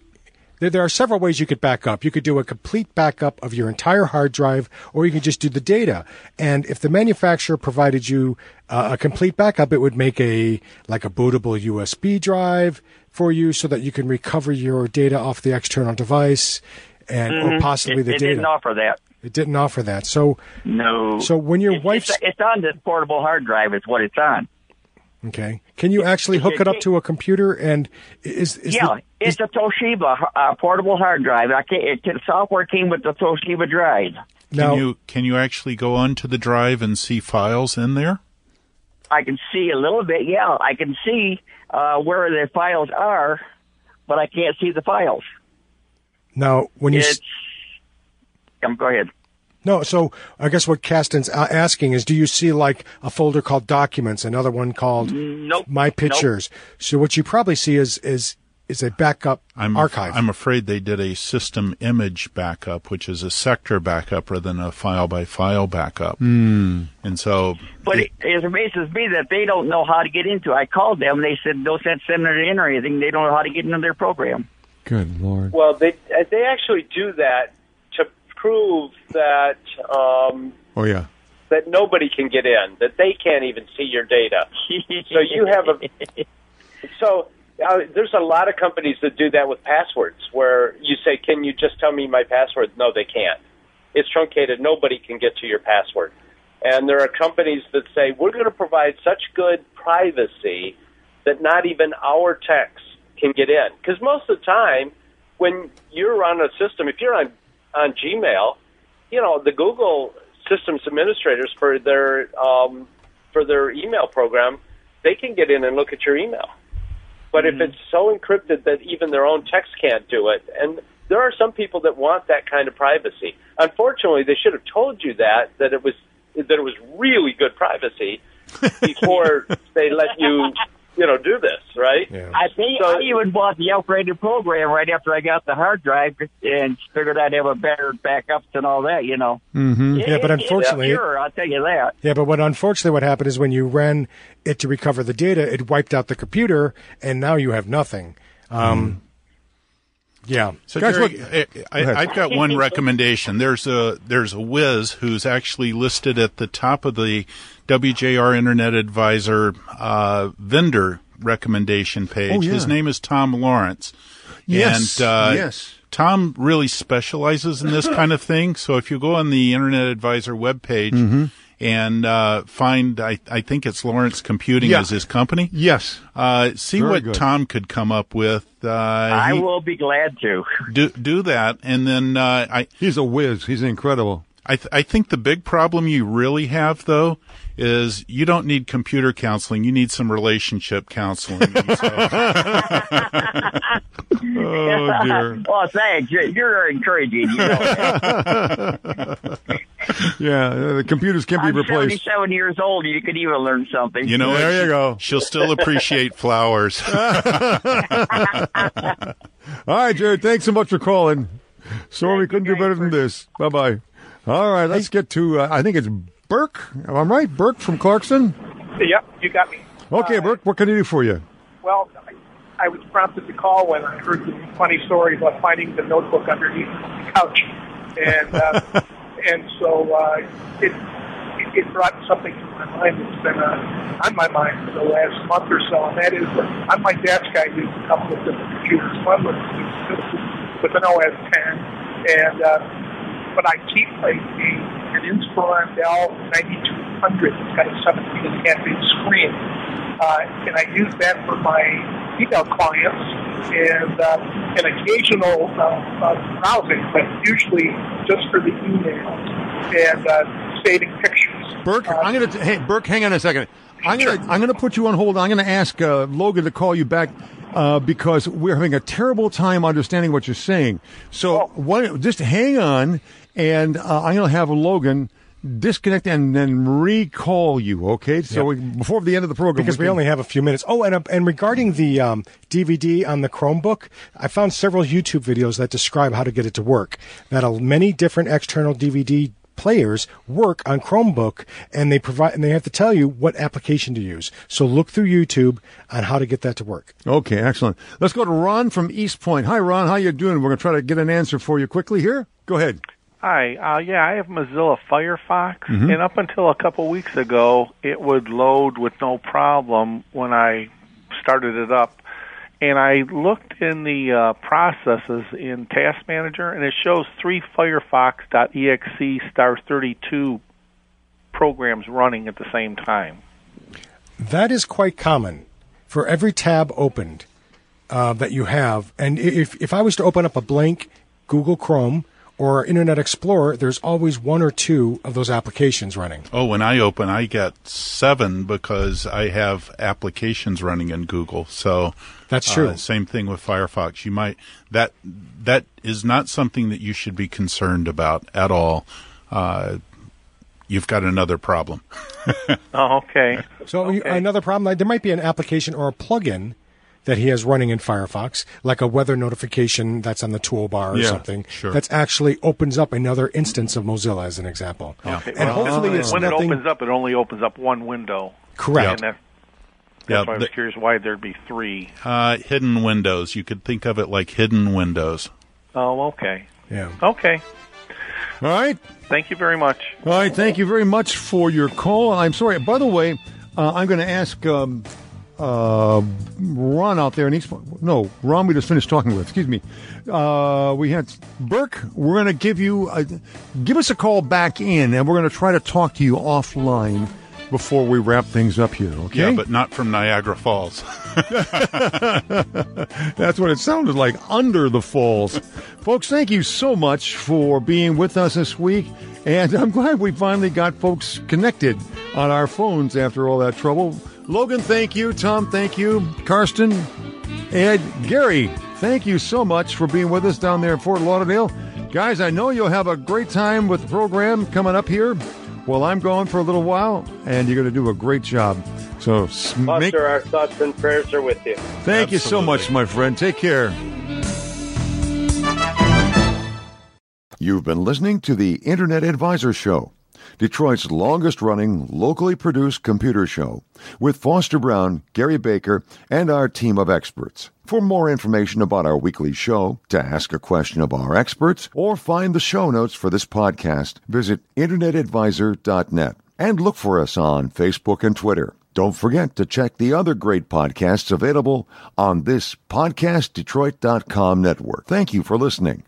there, there are several ways you could back up. You could do a complete backup of your entire hard drive, or you can just do the data. And if the manufacturer provided you uh, a complete backup, it would make a like a bootable USB drive for you, so that you can recover your data off the external device, and or Mhm. possibly it, the it data. didn't offer that. it didn't offer that. So No. So when your It's- wife's it's, it's on this portable hard drive, is what it's on. Okay, can you actually hook it up to a computer? And is, is yeah, the- it's a Toshiba uh, portable hard drive. I can, it, the software came with the Toshiba drive. Can you can you actually go onto the drive and see files in there? I can see a little bit. Yeah, I can see uh, where the files are, but I can't see the files. now when you s- It's, um, go ahead. No, so I guess what Caston's asking is, do you see like a folder called Documents, another one called Nope. My Pictures? So what you probably see is is is a backup I'm archive. I'm afraid they did a system image backup, which is a sector backup rather than a file by file backup. Hmm. And so But it, it amazes me that they don't know how to get into. it. I called them. They said no sense sending it in or anything. They don't know how to get into their program. Good lord. Well, they uh, they actually do that to prove that um, Oh yeah. that nobody can get in, that they can't even see your data. [laughs] so you have a so uh, there's a lot of companies that do that with passwords, where you say, "Can you just tell me my password?" No, they can't. It's truncated. Nobody can get to your password. And there are companies that say, "We're going to provide such good privacy that not even our techs can get in." Because most of the time, when you're on a system, if you're on on Gmail, you know the Google systems administrators for their um, for their email program, they can get in and look at your email. But if it's so encrypted that even their own techs can't do it, and there are some people that want that kind of privacy. Unfortunately, they should have told you that that it was that it was really good privacy [laughs] before they let you, you know, do this, right? I think I even bought the upgraded program right after I got the hard drive and figured I'd have a better backups and all that, you know. Mhm. It- Yeah, but it- unfortunately- sure, I'll tell you that. Yeah, but what unfortunately what happened is when you ran it to recover the data, it wiped out the computer, and now you have nothing. Um, Yeah. So Guys, Gary, look- I, I, I've got one recommendation. There's a there's a whiz who's actually listed at the top of the WJR Internet Advisor uh, vendor recommendation page. Oh, yeah. His name is Tom Lawrence. Yes, And, uh, yes. Tom really specializes in this kind of thing. So if you go on the Internet Advisor webpage Mhm. And uh, find, I, I think it's Lawrence Computing Yeah. is his company. Yes. Uh, see Very what good. Tom could come up with. Uh, I he- will be glad to. do do that, and then uh, I. He's a whiz. He's incredible. I th- I think the big problem you really have though is you don't need computer counseling. You need some relationship counseling. [laughs] Oh, dear. [laughs] well, thanks. You're, you're encouraging. You know that. [laughs] [laughs] Yeah, uh, the computers can be I'm replaced. 77 years old. You could even learn something. you know, There you go. She'll still appreciate flowers. [laughs] [laughs] All right, Jared, thanks so much for calling. Sorry we couldn't do better than this. Bye bye. All right, let's get to, uh, I think it's Burke. Am I right? Burke from Clarkston? Yep, you got me. Okay, Burke, what can I do for you? Well, I, I was prompted to call when I heard the funny story about finding the notebook underneath the couch, and uh, and so uh, it it brought something to my mind that's been uh, on my mind for the last month or so, and that is that on my desk I use a couple of different computers. One with with an OS 10, and uh, but I keep a, a an Inspiron Dell 9200. It's got a 17 and a half inch screen, uh, and I use that for my email clients and uh, an occasional uh, uh, browsing, but usually just for the email and uh, saving pictures. Burke, I'm going to, hey, Burke, hang on a second. I'm going to, I'm going to put you on hold. I'm going to ask uh, Logan to call you back. Uh, because we're having a terrible time understanding what you're saying. So why, just hang on, and uh, I'm going to have Logan disconnect and then recall you. Okay, so we, before the end of the program, because we, can- only have a few minutes. Oh, and uh, and regarding the um, DVD on the Chromebook, I found several YouTube videos that describe how to get it to work. That uh, many different external DVD players work on Chromebook, and they provide and they have to tell you what application to use. So look through YouTube on how to get that to work. Okay, excellent. Let's go to Ron from East Point. Hi, Ron. How you doing? We're going to try to get an answer for you quickly here. Go ahead. Hi. Uh, yeah, I have Mozilla Firefox, Mhm. and up until a couple weeks ago, it would load with no problem when I started it up. And I looked in the uh, processes in Task Manager, and it shows three Firefox.exe star 32 programs running at the same time. That is quite common for every tab opened uh, that you have. And if if I was to open up a blank Google Chrome or Internet Explorer, there's always one or two of those applications running. oh, when I open, I get seven because I have applications running in Google. So That's true. Uh, same thing with Firefox. You might that that is not something that you should be concerned about at all. Uh, you've got another problem. [laughs] Oh, okay. So you- another problem, there might be an application or a plugin that he has running in Firefox, like a weather notification that's on the toolbar or Yeah, something. sure. That's actually opens up another instance of Mozilla, as an example. Okay. And Well, hopefully it's when nothing. it opens up, it only opens up one window. Correct. And that, Yeah, that's why I was the- curious why there'd be three. Uh, hidden windows. You could think of it like hidden windows. Oh, okay. Yeah. Okay. All right. Thank you very much. All right, thank you very much for your call. I'm sorry, by the way, uh, I'm going to ask um, uh, Ron out there in East. No, Ron, we just finished talking with. Excuse me. Uh, we had Burke. We're going to give you a, give us a call back in, and we're going to try to talk to you offline before we wrap things up here. Okay? Yeah, but not from Niagara Falls. [laughs] [laughs] That's what it sounded like under the falls. folks, thank you so much for being with us this week. And I'm glad we finally got folks connected on our phones after all that trouble. Logan, thank you. Tom, thank you. Caston, Ed, Gary, thank you so much for being with us down there in Fort Lauderdale. Guys, I know you'll have a great time with the program coming up here. Well, I'm going for a little while, and you're going to do a great job. So, s- Buster, make, our thoughts and prayers are with you. thank you so much, my friend. Take care. You've been listening to the Internet Advisor Show, Detroit's longest running, locally produced computer show, with Foster Brown, Gary Baker, and our team of experts. For more information about our weekly show, to ask a question of our experts, or find the show notes for this podcast, visit InternetAdvisor.net and look for us on Facebook and Twitter. Don't forget to check the other great podcasts available on this PodcastDetroit.com network. Thank you for listening.